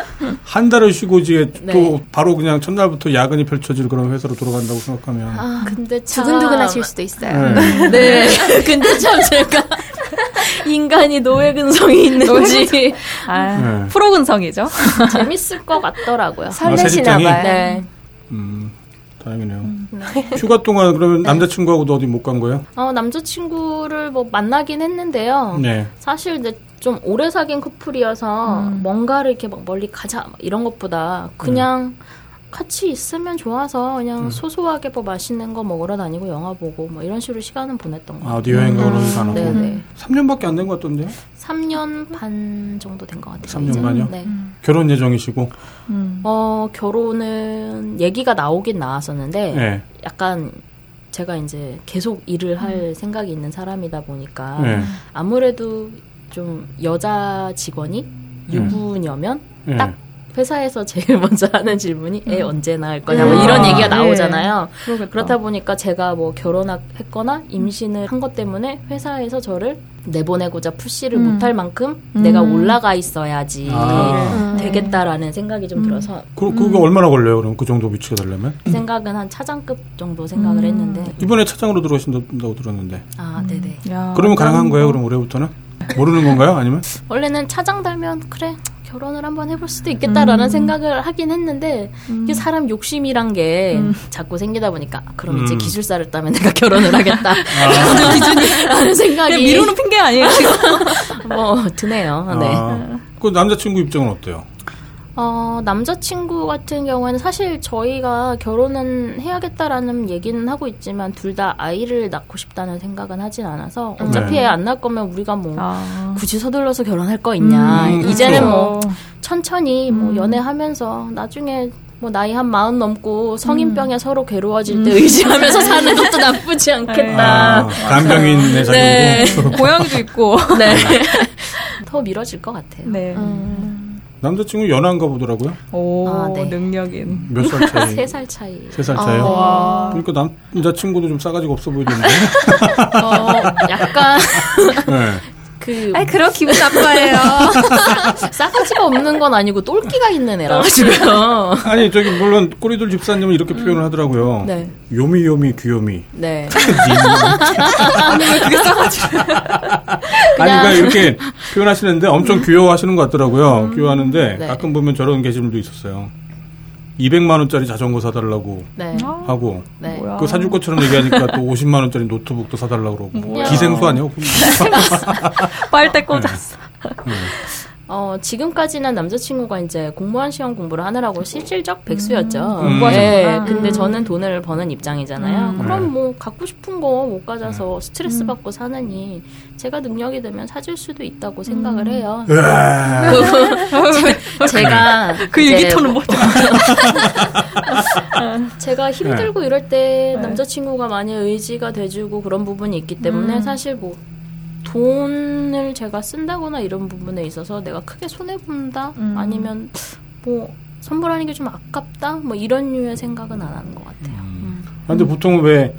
한 달을 쉬고 이제 네. 또 바로 그냥 첫날부터 야근이 펼쳐질 그런 회사로 돌아간다고 생각하면. 아, 근데 참. 두근두근 하실 수도 있어요. 네. <laughs> 네. 근데 참 제가 인간이 노예 근성이 있는지. 아, 네. 프로 근성이죠. 재밌을 것 같더라고요. 설레시나 아, 봐요. 네. 음. 다행이네요. 음, 네. <laughs> 휴가 동안 그러면 네. 남자친구하고도 어디 못 간 거예요? 어, 남자친구를 뭐 만나긴 했는데요. 네. 사실 이제 좀 오래 사귄 커플이어서 음. 뭔가를 이렇게 막 멀리 가자 이런 것보다 그냥 음. 같이 있으면 좋아서 그냥 음. 소소하게 뭐 맛있는 거 먹으러 다니고 영화 보고 뭐 이런 식으로 시간은 보냈던 거 같아요. 아, 어디 여행 가는 음. 가는 네, 네. 3년밖에 안 된 것 같던데요? 3년 반 정도 된 것 같아요. 3년 반이요? 네. 음. 결혼 예정이시고? 음. 어, 결혼은 얘기가 나오긴 나왔었는데 네. 약간 제가 이제 계속 일을 할 음. 생각이 있는 사람이다 보니까 네. 아무래도 좀 여자 직원이 네. 유부녀면 딱 회사에서 제일 <laughs> 먼저 하는 질문이 애 음. 언제 낳을 거냐 뭐 이런 아, 얘기가 네. 나오잖아요. 네. 그렇다 보니까 제가 뭐 결혼했거나 임신을 한 것 때문에 회사에서 저를 내보내고자 푸시를 음. 못할 만큼 음. 내가 올라가 있어야지 아. 되겠다라는 생각이 좀 음. 들어서. 그, 그게 얼마나 걸려요? 그럼 그 정도 위치가 되려면? 생각은 한 차장급 정도 생각을 음. 했는데. 이번에 차장으로 들어가신다고 들었는데. 아, 네네. 야, 그러면 가능한 거예요? 그럼 올해부터는? 모르는 건가요? 아니면? 원래는 차장 달면 그래 결혼을 한번 해볼 수도 있겠다라는 음. 생각을 하긴 했는데 음. 이게 사람 욕심이란 게 음. 자꾸 생기다 보니까 그럼 이제 음. 기술사를 따면 내가 결혼을 하겠다 아. <laughs> 기준이라는 생각이 미루는 핑계 아니에요 <laughs> 뭐 드네요. 아. 네. 그 남자친구 입장은 어때요? 어, 남자친구 같은 경우에는 사실 저희가 결혼은 해야겠다라는 얘기는 하고 있지만 둘 다 아이를 낳고 싶다는 생각은 하진 않아서 어차피 네. 안낳 거면 우리가 뭐 아. 굳이 서둘러서 결혼할 거 있냐. 음, 이제는 그렇죠. 뭐 천천히 뭐 음. 연애하면서 나중에 뭐 나이 한 마흔 넘고 성인병에 음. 서로 괴로워질 때 음. 의지하면서 사는 <laughs> 것도 나쁘지 않겠다. 아, 간병인의 네. 고양이도 있고. 네. <laughs> 더 미뤄질 것 같아요. 네. 음. 남자친구 연하인가 보더라고요. 오, 아, 네. 능력인. 몇 살 차이? <laughs> 세 살 차이. 세 살 차이요? 아, 그러니까 남자친구도 좀 싸가지가 없어 보이던데. <laughs> 어, 약간. <laughs> 네. 그. 아니, 그런 기분 나빠해요. <laughs> 싸가지가 없는 건 아니고 똘끼가 있는 애라 가지고요. <laughs> 아니, 저기, 물론, 꼬리돌 집사님은 이렇게 표현을 음. 하더라고요. 네. 요미요미 귀요미. 네. <laughs> 아니, 왜 그게 싸가지고. 아니, 그러니까 이렇게 표현하시는데 엄청 귀여워하시는 것 같더라고요. 음. 귀여워하는데 네. 가끔 보면 저런 게시물도 있었어요. 200만 원짜리 자전거 사달라고 네. 하고 네. 그 사줄 것처럼 얘기하니까 또 50만 원짜리 노트북도 사달라고 그러고 뭐 기생수 아니야? <laughs> 빨대 꽂았어. 네. 어, 지금까지는 남자친구가 이제 공무원 시험 공부를 하느라고 실질적 백수였죠. 음. 네, 근데 저는 돈을 버는 입장이잖아요. 음. 그럼 뭐 갖고 싶은 거 못 가져서 스트레스 받고 사느니 제가 능력이 되면 사줄 수도 있다고 생각을 해요. <laughs> 제가 그 얘기터는 뭐죠? <laughs> 제가 힘들고 네. 이럴 때 네. 남자친구가 많이 의지가 돼주고 그런 부분이 있기 때문에 음. 사실 뭐 돈을 제가 쓴다거나 이런 부분에 있어서 내가 크게 손해 본다 음. 아니면 뭐 선물하는 게 좀 아깝다 뭐 이런 류의 생각은 안 하는 것 같아요. 음. 음. 근데 보통 왜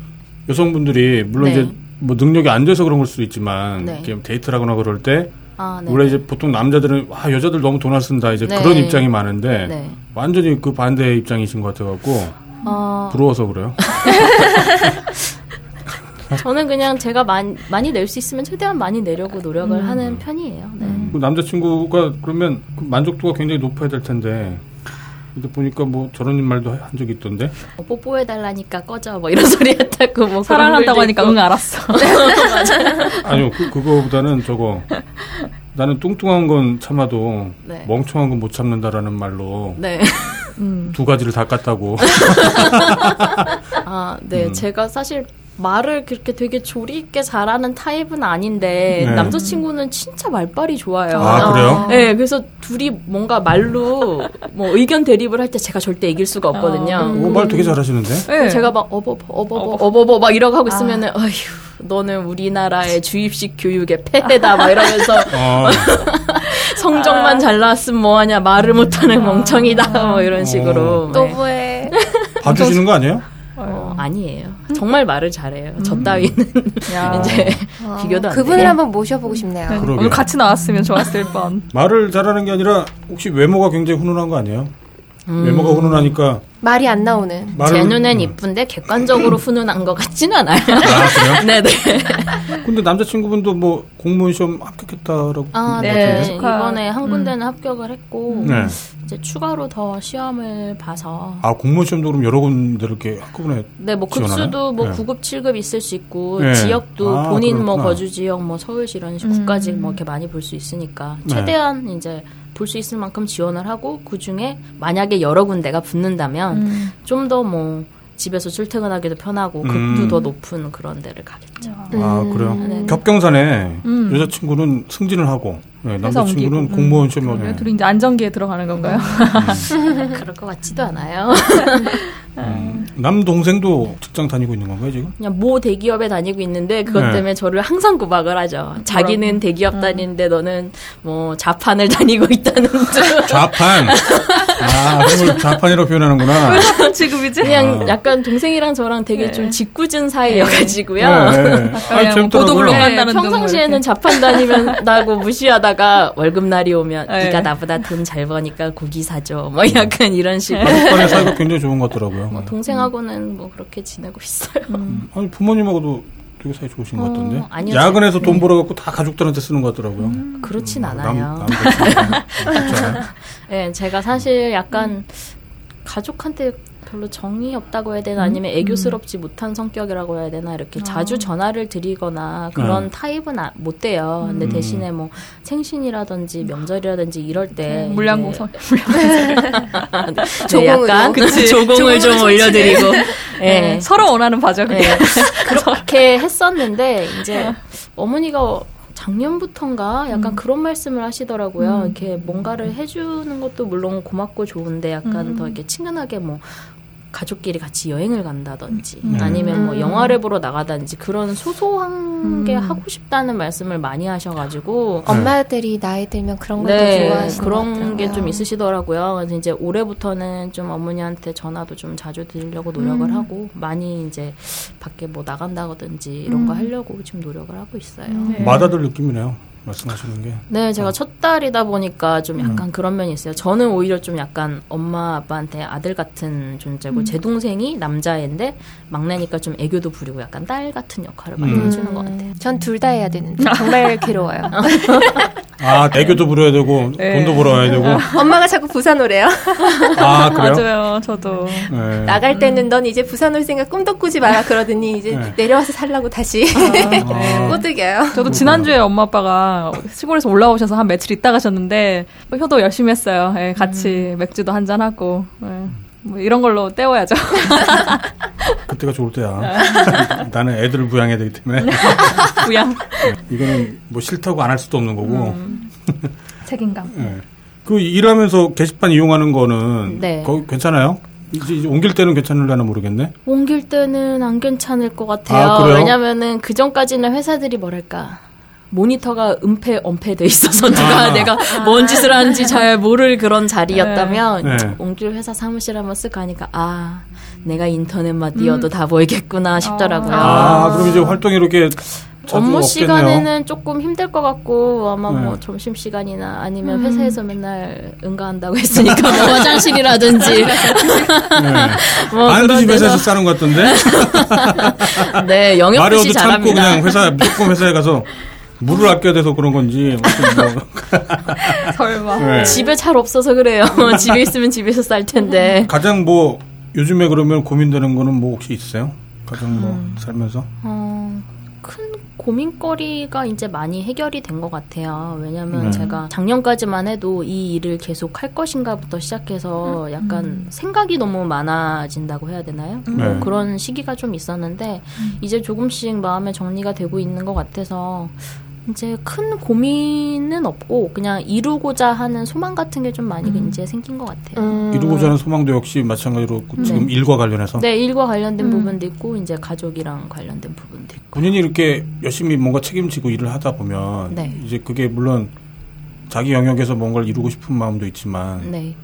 여성분들이 물론 네. 이제 뭐 능력이 안 돼서 그런 걸 수도 있지만 네. 데이트를 하거나 그럴 때 아, 네. 원래 이제 보통 남자들은 와 여자들 너무 돈을 쓴다 이제 네. 그런 입장이 많은데 네. 완전히 그 반대 입장이신 것 같아갖고 어... 부러워서 그래요. <laughs> <laughs> 저는 그냥 제가 많이, 많이 낼 수 있으면 최대한 많이 내려고 노력을 음. 하는 편이에요. 네. 음. 그 남자친구가 그러면 그 만족도가 굉장히 높아야 될 텐데 근데 보니까 뭐 저런 말도 한 적이 있던데. 뭐 뽀뽀해달라니까 꺼져 뭐 이런 <laughs> 소리 했다고 뭐 사랑한다고 하니까 응 알았어. <laughs> 네. 아니요 그 그거보다는 저거 나는 뚱뚱한 건 참아도 네. 멍청한 건 못 참는다라는 말로 네. 두 가지를 다 깠다고. 아, 네. 음. 제가 사실 말을 그렇게 되게 조리 있게 잘하는 타입은 아닌데 네. 남자친구는 진짜 말빨이 좋아요. 아 그래요? 네, 그래서 둘이 뭔가 말로 뭐 의견 대립을 할 때 제가 절대 이길 수가 없거든요. 아, 오, 말 되게 잘하시는데? 네. 제가 막 어버버 어버버 어버버 막 이러고 하고 있으면은 아. 휴 너는 우리나라의 주입식 교육의 폐해다 막 이러면서 <laughs> 어. <laughs> 성적만 잘 나왔으면 뭐하냐 말을 못하는 멍청이다 뭐 이런 식으로 어. 또 뭐해 봐주시는 거 아니에요? 어, 아니에요. 정말 말을 잘해요. 음. 저 따위는 <laughs> 이제 아, 비교도 안 그분을 한번 모셔보고 싶네요. 네. 오늘 같이 나왔으면 좋았을 뻔. 말을 잘하는 게 아니라 혹시 외모가 굉장히 훈훈한 거 아니에요? 음. 외모가 훈훈하니까 말이 안 나오는. 제 눈엔 이쁜데 객관적으로 훈훈한 것 같지는 않아요. 아, 그래요? <laughs> 네네. 근데 남자친구분도 뭐 공무원 시험 합격했다라고. 아, 네. 이번에 한 군데는 음. 합격을 했고 네. 이제 추가로 더 시험을 봐서. 아 공무원 시험도 그럼 여러 군데 이렇게 한꺼번에. 네, 뭐 급수도 뭐 네. 9급, 7급 있을 수 있고 네. 지역도 아, 본인 뭐 그렇구나. 뭐 거주 지역 뭐 서울시 이런 식 음. 국가직 뭐 이렇게 많이 볼 수 있으니까 네. 최대한 이제. 볼 수 있을 만큼 지원을 하고 그 중에 만약에 여러 군데가 붙는다면 음. 좀더 뭐 집에서 출퇴근하기도 편하고 급도 음. 더 높은 그런 데를 가겠죠. 아 그래요? 네. 겹경산에 음. 여자친구는 승진을 하고 네, 남자친구는 공무원 시험을 음. 둘이 이제 안정기에 들어가는 건가요? 음. <laughs> 그럴 것 같지도 않아요. <laughs> 음. 남 동생도 직장 다니고 있는 건가요 지금? 그냥 모 대기업에 다니고 있는데 그것 네. 때문에 저를 항상 구박을 하죠. 자기는 대기업 음. 다니는데 너는 뭐 자판을 <laughs> 다니고 있다는 듯. 자판. 아, 그걸 자판이라고 표현하는구나. 지금이지? 그냥 아. 약간 동생이랑 저랑 되게 네. 좀 짓궂은 사이여가지고요. 네. 네. <laughs> 아, 재밌더라고요. 네, 평상시에는 자판 다니면 나고 <laughs> 무시하다가 월급 날이 오면 네. 네가 나보다 돈 잘 버니까 고기 사줘. 뭐 약간 이런 식으로. 자판의 사이가 굉장히 좋은 것 같더라고요. 뭐 동생하고는 뭐 그렇게 지내고 있어요. 음. 아니 부모님하고도 되게 사이 좋으신 것 같던데. 어, 아니요, 야근해서 돈 네. 벌어갖고 다 가족들한테 쓰는 것 같더라고요. 음, 그렇진 음, 않아요. 남, 남 <laughs> 네, 제가 사실 약간 음. 가족한테 별로 정이 없다고 해야 되나 음? 아니면 애교스럽지 음. 못한 성격이라고 해야 되나 이렇게 아. 자주 전화를 드리거나 그런 음. 타입은 아, 못 돼요. 근데 음. 대신에 뭐 생신이라든지 명절이라든지 이럴 때 물량공성 <laughs> 네, 약간 그치. <laughs> 조공을 좀 <laughs> 올려드리고 네. 네. 서로 원하는 바죠. 네. 그렇게 했었는데 이제 어. 어머니가 작년부턴가 약간 음. 그런 말씀을 하시더라고요. 음. 이렇게 뭔가를 해주는 것도 물론 고맙고 좋은데 약간 음. 더 이렇게 친근하게 뭐 가족끼리 같이 여행을 간다든지 음. 아니면 뭐 음. 영화를 보러 나가든지 그런 소소한 음. 게 하고 싶다는 말씀을 많이 하셔가지고 엄마들이 나이 들면 그런 것도 네, 좋아하시는 그런 게 좀 있으시더라고요. 그래서 이제 올해부터는 좀 어머니한테 전화도 좀 자주 드리려고 노력을 음. 하고 많이 이제 밖에 뭐 나간다든지 이런 거 음. 하려고 지금 노력을 하고 있어요. 네. 마다들 느낌이네요. 말씀하시는 게. 네, 제가 어. 첫 딸이다 보니까 좀 약간 음. 그런 면이 있어요. 저는 오히려 좀 약간 엄마 아빠한테 아들 같은 존재고 음. 제 동생이 남자애인데 막내니까 좀 애교도 부리고 약간 딸 같은 역할을 많이 음. 해주는 것 같아요. 전 둘 다 해야 되는데 정말 괴로워요. 아, 애교도 부려야 되고 <laughs> 네. 돈도 벌어야 되고. <laughs> 엄마가 자꾸 부산 오래요. 아, 그래요? 맞아요. 저도. 네. 나갈 때는 넌 이제 부산 올 생각 꿈도 꾸지 마라 그러더니 이제 네. 내려와서 살라고 다시 아. <laughs> 꼬드겨요. 저도 지난주에 엄마 아빠가 시골에서 올라오셔서 한 며칠 있다 가셨는데 뭐 효도 열심히 했어요. 예, 같이 음. 맥주도 한잔 하고 예, 뭐 이런 걸로 때워야죠. <laughs> 그때가 좋을 때야. 나는 애들을 부양해야 되기 때문에. <laughs> 부양. 이거는 뭐 싫다고 안 할 수도 없는 거고. 음. <laughs> 책임감. 네. 그 일하면서 게시판 이용하는 거는 네. 거 괜찮아요? 이제 옮길 때는 괜찮을려나 모르겠네. 옮길 때는 안 괜찮을 것 같아요. 아, 왜냐면은 그 전까지는 회사들이 뭐랄까 모니터가 은폐 엄폐돼 있어서 누가 아. 내가 뭔 짓을 하는지 잘 모를 그런 자리였다면 네. 네. 옮길 회사 사무실 한번 쓱 가니까 아 내가 인터넷만 띄어도 음. 다 보이겠구나 싶더라고요. 아, 그럼 이제 활동이 이렇게 업무 시간에는 조금 힘들 것 같고 아마 뭐 네. 뭐 점심 시간이나 아니면 음. 회사에서 맨날 응가한다고 했으니까 뭐 <laughs> 화장실이라든지 네. 뭐 반드시 회사에서 싸는 것 같던데. <laughs> 네 영역 마려워도 참고 그냥 회사 무조건 회사에 가서 물을 아껴야 돼서 그런 건지 뭐. <laughs> 설마 네. 집에 잘 없어서 그래요. <laughs> 집에 있으면 집에서 쌀 텐데. 가장 뭐 요즘에 그러면 고민되는 거는 뭐 혹시 있어요? 가장 뭐 음. 살면서? 어, 큰 고민거리가 이제 많이 해결이 된 것 같아요. 왜냐면 음. 제가 작년까지만 해도 이 일을 계속 할 것인가부터 시작해서 약간 음. 생각이 너무 많아진다고 해야 되나요? 음. 뭐 네. 그런 시기가 좀 있었는데 음. 이제 조금씩 마음의 정리가 되고 있는 것 같아서 이제 큰 고민은 없고 그냥 이루고자 하는 소망 같은 게 좀 많이 음. 이제 생긴 것 같아요. 음. 이루고자 하는 소망도 역시 마찬가지로 네. 지금 일과 관련해서 네 일과 관련된 음. 부분도 있고 이제 가족이랑 관련된 부분도 있고 본인이 이렇게 열심히 뭔가 책임지고 일을 하다 보면 네. 이제 그게 물론 자기 영역에서 뭔가를 이루고 싶은 마음도 있지만 네.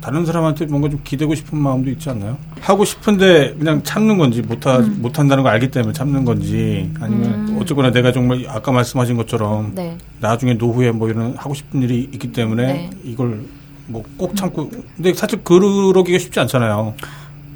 다른 사람한테 뭔가 좀 기대고 싶은 마음도 있지 않나요? 하고 싶은데 그냥 참는 건지 못하 음. 못한다는 걸 알기 때문에 참는 건지 아니면 음. 어쨌거나 내가 정말 아까 말씀하신 것처럼 네. 나중에 노후에 뭐 이런 하고 싶은 일이 있기 때문에 네. 이걸 뭐 꼭 참고 근데 사실 그러기가 쉽지 않잖아요.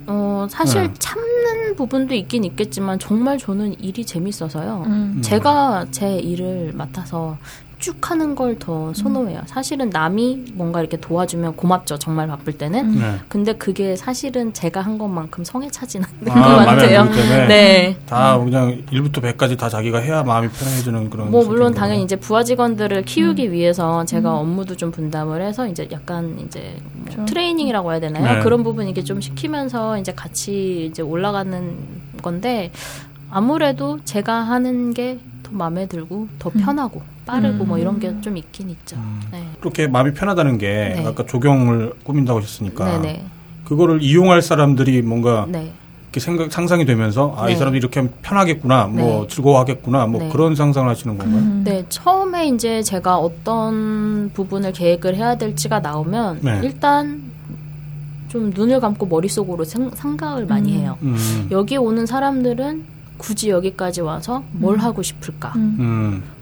어 사실 네. 참는 부분도 있긴 있겠지만 정말 저는 일이 재밌어서요. 음. 제가 제 일을 맡아서 쭉 하는 걸 더 선호해요. 음. 사실은 남이 뭔가 이렇게 도와주면 고맙죠. 정말 바쁠 때는. 음. 네. 근데 그게 사실은 제가 한 것만큼 성에 차지는 않는 아, 것 같아요. 네. 다 그냥 1부터 100까지 다 자기가 해야 마음이 편해지는 그런. 뭐 물론 당연히 이제 부하 직원들을 키우기 음. 위해서 제가 음. 업무도 좀 분담을 해서 이제 약간 이제 뭐 트레이닝이라고 해야 되나요? 네. 그런 부분 이게 좀 시키면서 이제 같이 이제 올라가는 건데 아무래도 제가 하는 게 더 마음에 들고 더 음. 편하고 빠르고 뭐 음. 뭐 이런 게 좀 있긴 있죠. 음. 네. 그렇게 마음이 편하다는 게 네. 아까 조경을 꾸민다고 하셨으니까 네네. 그거를 이용할 사람들이 뭔가 네. 이렇게 생각 상상이 되면서 아이 네. 사람이 이렇게 하면 편하겠구나, 뭐 네. 즐거워하겠구나, 뭐 네. 그런 상상을 하시는 건가요? 음. 네, 처음에 이제 제가 어떤 부분을 계획을 해야 될지가 나오면 일단 좀 눈을 감고 머릿속으로 생, 각을 많이 음. 해요. 음. 여기 오는 사람들은 굳이 여기까지 와서 뭘 음. 하고 싶을까?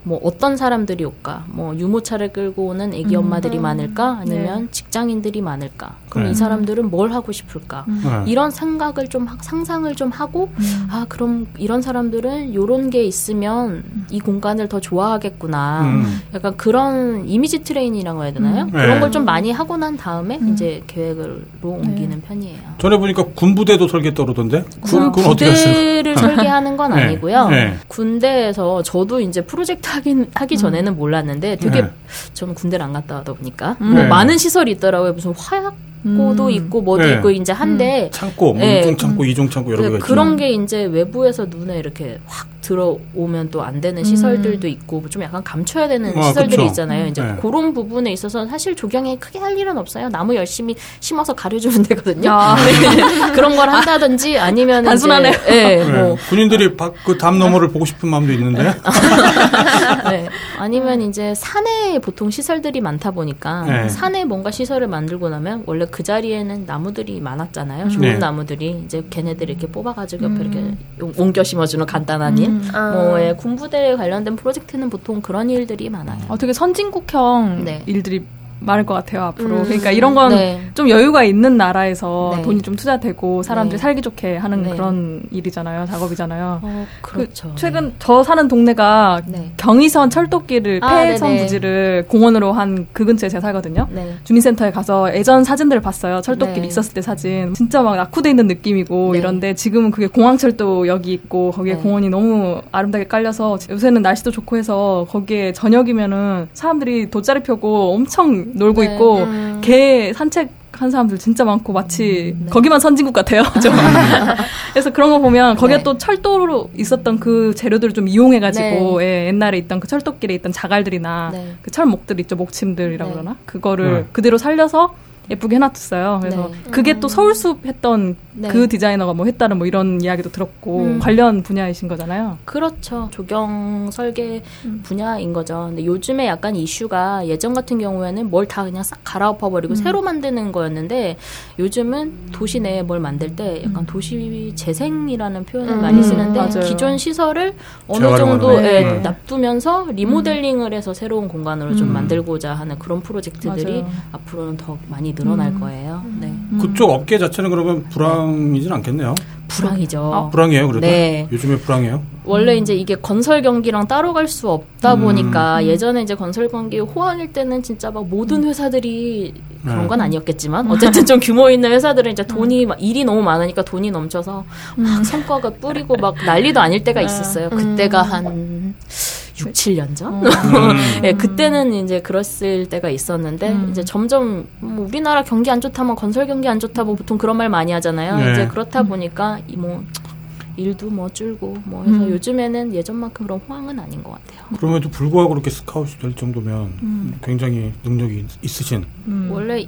음. 음. 뭐 어떤 사람들이 올까? 뭐 유모차를 끌고 오는 애기 엄마들이 음. 많을까? 아니면 네. 직장인들이 많을까? 그럼 네. 이 사람들은 뭘 하고 싶을까? 음. 네. 이런 생각을 좀 상상을 좀 하고 음. 아 그럼 이런 사람들은 요런 게 있으면 이 공간을 더 좋아하겠구나. 약간 그런 이미지 트레이닝이라고 해야 되나요? 네. 그런 걸 좀 많이 하고 난 다음에 이제 계획으로 옮기는 네. 편이에요. 전에 보니까 군부대도 설계 떠오르던데? 군부대를 설계하는 건 네. 아니고요. 군대에서 저도 이제 프로젝트 하긴 하기 음. 전에는 몰랐는데 되게 네. 저는 군대를 안 갔다 와다 보니까 음. 뭐 많은 시설이 있더라고요. 무슨 화약 고도 음. 있고 뭐도 네. 있고 이제 한데 음. 창고, 뭐 네. 중 창고, 이중 창고 여러 개가 그런 게 이제 외부에서 눈에 이렇게 확 들어오면 또 안 되는 시설들도 음. 있고 좀 약간 감춰야 되는 아, 시설들이 그쵸. 있잖아요. 이제 네. 그런 부분에 있어서 사실 조경에 크게 할 일은 없어요. 나무 열심히 심어서 가려주면 되거든요. 아. <laughs> 네. 그런 걸 한다든지 아니면 단순하네요. 이제, 네, 뭐. 군인들이 그담 너머를 보고 싶은 마음도 있는데. <laughs> 네. 아니면 이제 산에 보통 시설들이 많다 보니까 네. 산에 뭔가 시설을 만들고 나면 원래 그 자리에는 나무들이 많았잖아요. 좋은 네. 나무들이 이제 걔네들 이렇게 뽑아가지고 옆에 음. 이렇게 옮겨 심어주는 간단한 일. 음. 아. 뭐 예, 군부대 관련된 프로젝트는 보통 그런 일들이 많아요. 어, 되게 선진국형 네. 일들이 많을 것 같아요 앞으로. 음. 그러니까 이런 건좀 네. 여유가 있는 나라에서 네. 돈이 좀 투자되고 사람들이 네. 살기 좋게 하는 네. 그런 일이잖아요, 작업이잖아요. 어, 그렇죠. 그 최근 저 사는 동네가 네. 경의선 철도길을 아, 폐선 부지를 공원으로 한 그 근처에 제가 살거든요. 주민센터에 가서 예전 사진들을 봤어요. 철도길 있었을 때 사진. 진짜 막 낙후돼 있는 느낌이고 이런데 지금은 그게 공항철도역이 있고 거기에 공원이 너무 아름답게 깔려서 요새는 날씨도 좋고 해서 거기에 저녁이면은 사람들이 돗자리 펴고 엄청 놀고 네. 있고 음. 개 산책 한 사람들 진짜 많고 마치 음, 네. 거기만 선진국 같아요. <laughs> 그래서 그런 거 보면 거기에 네. 또 철도로 있었던 그 재료들을 좀 이용해가지고 네. 예, 옛날에 있던 그 철도길에 있던 자갈들이나 네. 그 철목들 있죠 목침들이라고 네. 그러나 그거를 네. 그대로 살려서 예쁘게 해놨었어요. 그래서 네. 그게 또 음. 서울숲 했던 네. 그 디자이너가 뭐 했다는 뭐 이런 이야기도 들었고 음. 관련 분야이신 거잖아요. 그렇죠. 조경 설계 음. 분야인 거죠. 근데 요즘에 약간 이슈가 예전 같은 경우에는 뭘 다 그냥 싹 갈아엎어 버리고 음. 새로 만드는 거였는데 요즘은 도시 내에 뭘 만들 때 약간 음. 도시 재생이라는 표현을 음. 많이 쓰는데 맞아요. 기존 시설을 어느 정도에 네. 납두면서 리모델링을 해서 새로운 공간으로 좀 만들고자 하는 그런 프로젝트들이 맞아요. 앞으로는 더 많이 늘 어날 거예요. 네. 그쪽 업계 자체는 그러면 불황 불황이진 않겠네요. 불황이죠. 아, 불황이에요, 그래도? 네. 요즘에 불황이에요? 원래 이제 이게 건설 경기랑 따로 갈 수 없다 음. 보니까 예전에 이제 건설 경기 호황일 때는 진짜 막 모든 회사들이 그런 건 네. 아니었겠지만 어쨌든 좀 규모 있는 회사들은 이제 돈이 막 일이 너무 많으니까 돈이 넘쳐서 막 음. 성과가 뿌리고 막 난리도 아닐 때가 네. 있었어요. 그때가 음. 한 6, 7년 전? 음. 네, <laughs> 그때는 이제 그랬을 때가 있었는데, 음. 이제 점점, 뭐 우리나라 경기 안 좋다면 건설 경기 안 좋다고 보통 그런 말 많이 하잖아요. 네. 이제 그렇다 보니까, 이 뭐, 일도 뭐 줄고 뭐 해서 음. 요즘에는 예전만큼 그런 호황은 아닌 것 같아요. 그럼에도 불구하고 그렇게 스카웃이 될 정도면 음. 굉장히 능력이 있으신 음. 원래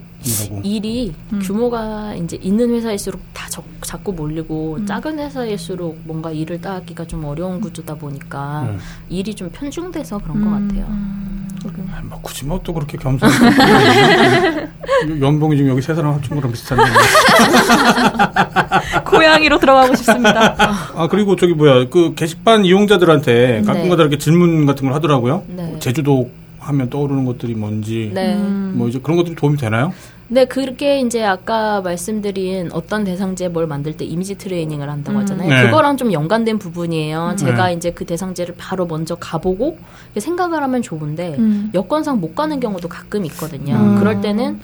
일이 음. 규모가 이제 있는 회사일수록 다 적, 자꾸 몰리고 음. 작은 회사일수록 뭔가 일을 따기가 좀 어려운 구조다 보니까 네. 일이 좀 편중돼서 그런 것 음. 같아요. 아, 뭐 굳이 뭐 또 그렇게 겸손 <laughs> 연봉이 지금 여기 세 사람 합친 거랑 비슷한데 <laughs> 고양이로 들어가고 싶습니다. 아 그리고 저기 뭐야 그 게시판 이용자들한테 가끔가다 네. 이렇게 질문 같은 걸 하더라고요. 네. 제주도 하면 떠오르는 것들이 뭔지 네. 뭐 이제 그런 것들이 도움이 되나요? 네, 그렇게 이제 아까 말씀드린 어떤 대상제 뭘 만들 때 이미지 트레이닝을 한다고 음. 하잖아요. 네. 그거랑 좀 연관된 부분이에요. 음. 제가 네. 이제 그 대상제를 바로 먼저 가보고 생각을 하면 좋은데 음. 여건상 못 가는 경우도 가끔 있거든요. 음. 그럴 때는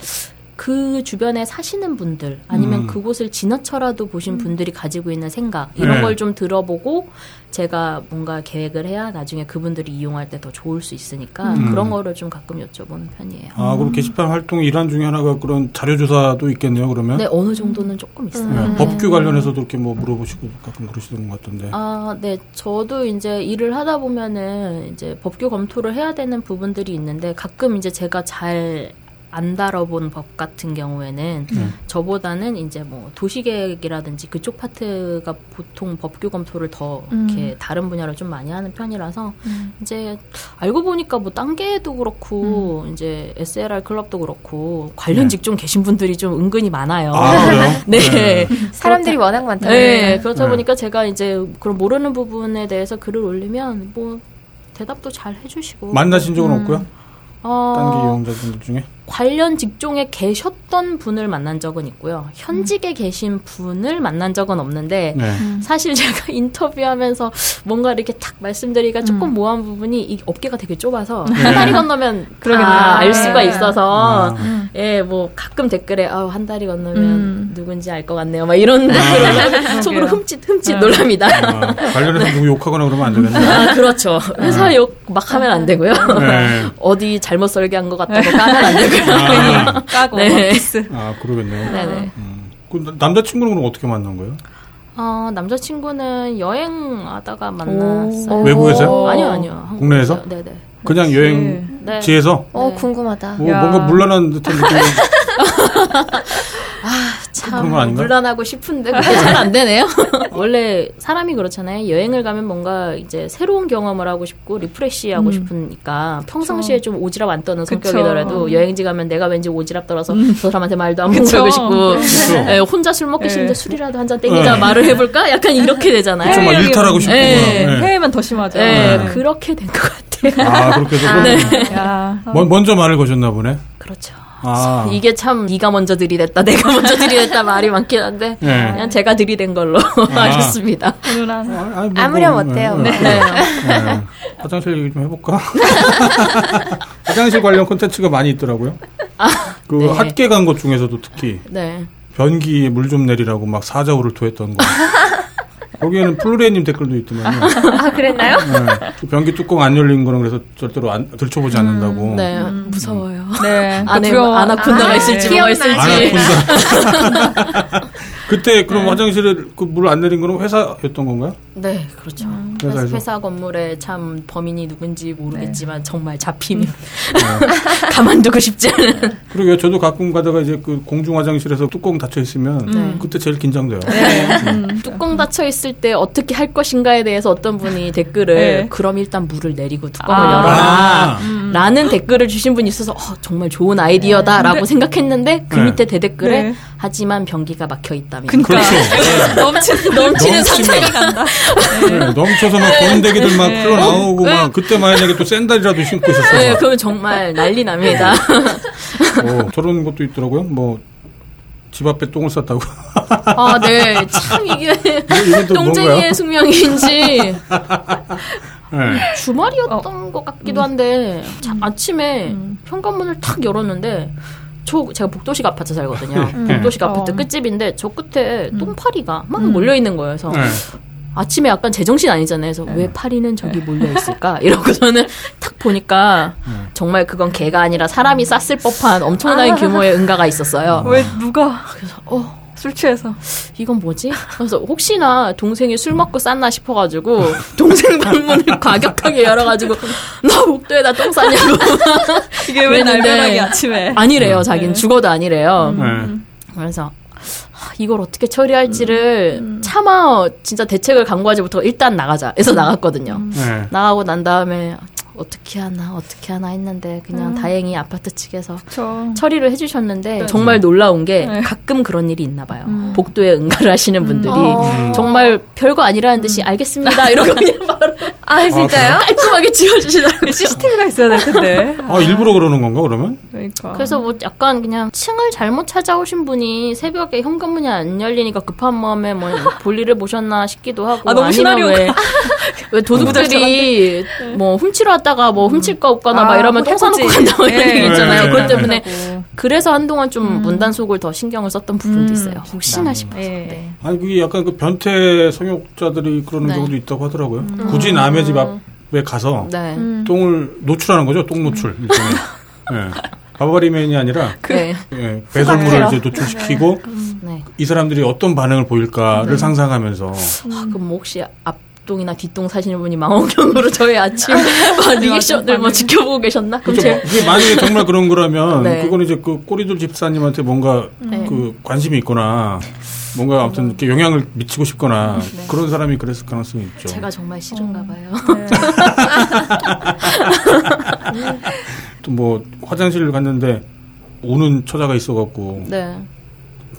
그 주변에 사시는 분들 아니면 음. 그곳을 지나쳐라도 보신 음. 분들이 가지고 있는 생각 이런 네. 걸좀 들어보고 제가 뭔가 계획을 해야 나중에 그분들이 이용할 때 더 좋을 수 있으니까 음. 그런 거를 좀 가끔 여쭤보는 편이에요. 아 그럼 게시판 활동 일환 중에 하나가 그런 자료 조사도 있겠네요. 그러면 네 어느 정도는 조금 있어요. 네. 네. 법규 관련해서도 이렇게 뭐 물어보시고 가끔 그러시는 것 같던데. 아네 저도 이제 일을 하다 보면은 이제 법규 검토를 해야 되는 부분들이 있는데 가끔 이제 제가 잘 안 다뤄본 법 같은 경우에는 음. 저보다는 이제 뭐 도시계획이라든지 그쪽 파트가 보통 법규 검토를 더 음. 이렇게 다른 분야를 좀 많이 하는 편이라서 음. 이제 알고 보니까 뭐 딴게도 그렇고 음. 이제 SLR 클럽도 그렇고 관련 네. 직종 계신 분들이 좀 은근히 많아요. 아, <laughs> 네. 네. 사람들이 워낙 많다. 네. 그렇다 네. 보니까 제가 이제 그런 모르는 부분에 대해서 글을 올리면 뭐 대답도 잘 해주시고 만나신 적은 음. 없고요. 어... 딴게 이용자분들 중에 관련 직종에 계셨던 분을 만난 적은 있고요. 현직에 음. 계신 분을 만난 적은 없는데 네. 음. 사실 제가 <laughs> 인터뷰하면서 뭔가 이렇게 탁 말씀드리기가 조금 음. 모호한 부분이 이 업계가 되게 좁아서 네. 한 달이 건너면 다알 수가 네. 있어서 아. 예, 뭐 가끔 댓글에 아, 한 달이 건너면 음. 누군지 알 것 같네요. 막 이런 <laughs> 댓글을 속으로 흠칫 흠칫 네. 놀랍니다. 아, 관련해서 누구 욕하거나 그러면 안 되겠네. 아, 그렇죠. 회사 아. 욕막 하면 안 되고요. 네. 어디 잘못 설계한 것 같다고 까면 안 되고요. 아. <laughs> 까고 네. 아 그러겠네요. 네네. 음. 그 남자친구는 그럼 어떻게 만난 거예요? 어, 남자친구는 여행하다가 만났어요. 외국에서요? 아니요, 아니요. 국내에서? 네네. 그냥 여행지에서? 네. 어, 궁금하다. 뭐, 뭔가 물란한 듯한 느낌이. <laughs> <laughs> 아, 참 물란하고 싶은데 그게 잘 안 되네요. <laughs> 원래 사람이 그렇잖아요. 여행을 가면 뭔가 이제 새로운 경험을 하고 싶고 리프레시하고 음. 싶으니까 평상시에 그쵸. 좀 오지랖 안 떠는 성격이더라도 그쵸. 여행지 가면 내가 왠지 오지� 떨어서 음. 저 사람한테 말도 안 해보고 싶고 네, 혼자 술 먹기 네. 싫은데 술이라도 한 잔 땡기자 네. 말을 해볼까? 약간 이렇게 <laughs> 되잖아요. 좀 일탈하고 싶고 네. 해외면 더 심하죠. 네, 그렇게 된 것 같아요. 아 그렇게 해서 아, <laughs> 네. 먼저 말을 거셨나 보네. 그렇죠. 아. 이게 참 네가 먼저 들이댔다, 내가 먼저 들이댔다 말이 많긴 한데 <laughs> 네. 그냥 제가 들이댄 걸로 아. <laughs> 하셨습니다. 아, 뭐, 아무렴 뭐, 어때요? 네. 네. 네. 화장실 얘기 좀 해볼까? <laughs> 화장실 관련 콘텐츠가 많이 있더라고요. 아, 그 네. 핫계 간 것 중에서도 특히 네. 변기에 물 좀 내리라고 막 사자우를 토했던 거. 거기에는 플루레님 댓글도 있더만요. <laughs> 아, 그랬나요? 네. 그 변기 뚜껑 안 열린 거는 그래서 절대로 안, 들춰보지 않는다고. 음, 네, 음. 무서워요. 네. 안에 아나콘다가 아, 있을지 뭐가 있을지. 아나콘다. <laughs> 그때 그럼 네. 화장실에 그 물 안 내린 거는 회사였던 건가요? 네, 그렇죠. 음. 회사, 회사 건물에 참 범인이 누군지 모르겠지만 네. 정말 잡히면 네. <laughs> 가만두고 싶지 않은. 그리고 저도 가끔 가다가 이제 그 공중 화장실에서 뚜껑 닫혀 있으면 음. 그때 제일 긴장돼요. 네. 음. 뚜껑 닫혀 있을 때 어떻게 할 것인가에 대해서 어떤 분이 댓글을 네. 그럼 일단 물을 내리고 뚜껑을 아. 열어라 아. 음. 라는 댓글을 주신 분이 있어서 어, 정말 좋은 아이디어다라고 네. 생각했는데 그 밑에 대댓글에 하지만 변기가 막혀 있다면. 그러니까 그렇죠. <laughs> 네. 넘치는 넘치는 상태가 간다. 네. 넘쳐서 막 건데기들 막 네. 흘러나오고 네. 막 그때 만약에 또 샌들이라도 신고 있었어요. 네, 그러면 정말 난리 납니다. 어, 저런 것도 있더라고요. 뭐 집 앞에 똥을 쌌다고. 아, 네. 참 이게 똥쟁이의 숙명인지. 네. 주말이었던 어. 것 같기도 한데 음. 아침에 음. 현관문을 탁 열었는데 저 제가 복도식 아파트 살거든요. 음. 복도식 아파트 어. 끝집인데 저 끝에 음. 똥파리가 막 음. 몰려 있는 거예요. 그래서 네. 아침에 약간 제정신 아니잖아요. 그래서 네. 왜 파리는 저기 몰려 있을까? 이러고 저는 탁 보니까 네. 정말 그건 개가 아니라 사람이 쌌을 법한 엄청난 아. 규모의 응가가 있었어요. 왜 누가? 그래서 어. 술 취해서 이건 뭐지? 그래서 혹시나 동생이 술 먹고 쌌나 싶어가지고 <laughs> 동생 방문을 <laughs> 과격하게 열어가지고 나 목도에 다 똥 쌌냐고 <laughs> 이게 왜 날벼락이 아침에 아니래요 네. 자기는 죽어도 아니래요 음. 그래서 이걸 어떻게 처리할지를 음. 차마 진짜 대책을 강구하지 못하고 일단 나가자 해서 나갔거든요 음. 네. 나가고 난 다음에 어떻게 하나 어떻게 하나 했는데 그냥 음. 다행히 아파트 측에서 그쵸. 처리를 해주셨는데 네. 정말 놀라운 게 네. 가끔 그런 일이 있나 봐요. 음. 복도에 응가를 하시는 분들이 음. 정말 별거 아니라는 듯이 음. 알겠습니다 이러고 그냥 <laughs> 바로 아 진짜요? <laughs> 깔끔하게 지워주시더라고요. CCTV가 있어야 될 텐데. 아, <laughs> 아, 일부러 그러는 건가 그러면? 그러니까. 그래서 뭐 약간 그냥 층을 잘못 찾아오신 분이 새벽에 현관문이 안 열리니까 급한 마음에 뭐 볼일을 보셨나 싶기도 하고 아, 너무 시나리오 왜, 왜 도둑들이 뭐 훔치러 왔다 갔다가 뭐 훔칠 거 없거나 아, 막 이러면 통 사놓고 간다고 이런 얘기 있잖아요. 그것 때문에 그래서 한동안 좀 음. 문단속을 더 신경을 썼던 부분도 음, 있어요. 혹시나 싶어서. 네. 네. 아니 그게 약간 그 변태 성욕자들이 그러는 네. 경우도 있다고 하더라고요. 음. 굳이 남의 집 앞에 가서 네. 똥을 노출하는 거죠. 똥 노출. <laughs> 네. 바바리맨이 아니라 그, 네. 예, 배설물을 이제 노출시키고 네. 이 사람들이 어떤 반응을 보일까를 네. 상상하면서 아, 그럼 뭐 혹시 앞 앞동이나 뒷동 사시는 분이 망원경으로 <laughs> 저희 아침 <laughs> 리액션을 뭐 지켜보고 계셨나? 그럼 제... 그게 만약에 정말 그런 거라면 <laughs> 네. 그건 이제 그 꼬리들 집사님한테 뭔가 네. 그 관심이 있거나 뭔가 아무튼 이렇게 영향을 미치고 싶거나 네. 그런 사람이 그랬을 가능성이 있죠. 제가 정말 싫은가 봐요. 네. 또뭐 화장실을 갔는데 오는 처자가 있어갖고 네.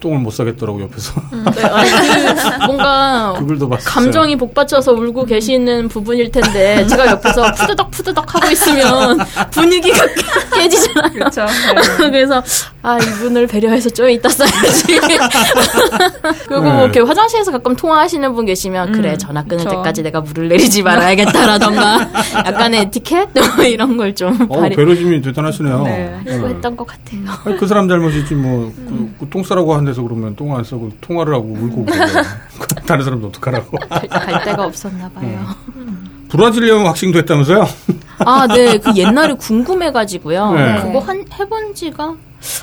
똥을 못 사겠더라고 옆에서. 음, 네, 아니, 그 <laughs> 뭔가 감정이 복받쳐서 울고 계시는 부분일 텐데 제가 옆에서 푸드덕 푸드덕 하고 있으면 분위기가 <laughs> 깨지잖아요. 그렇죠. 네. <laughs> 그래서 아 이분을 배려해서 좀 이따 써야지. <laughs> 그리고 뭐 네. 이렇게 화장실에서 가끔 통화하시는 분 계시면 음, 그래 전화 끊을 그쵸. 때까지 내가 물을 내리지 말아야겠다라던가 <laughs> 약간의 에티켓 <laughs> 뭐 이런 걸 좀. 어 배려심이 대단하시네요. 네. 네. 했던 것 같아요. 아니, 그 사람 잘못이지 뭐똥 그, 그 싸라고 하는데 데서 그러면 똥 안 싸고 통화를 하고 울고 다른 사람도 어떡하라고. 갈 데가 없었나 봐요. 음. 브라질리언 왁싱도 했다면서요? 아, 네. 그 옛날에 궁금해가지고요. 네. 그거 한, 해본 지가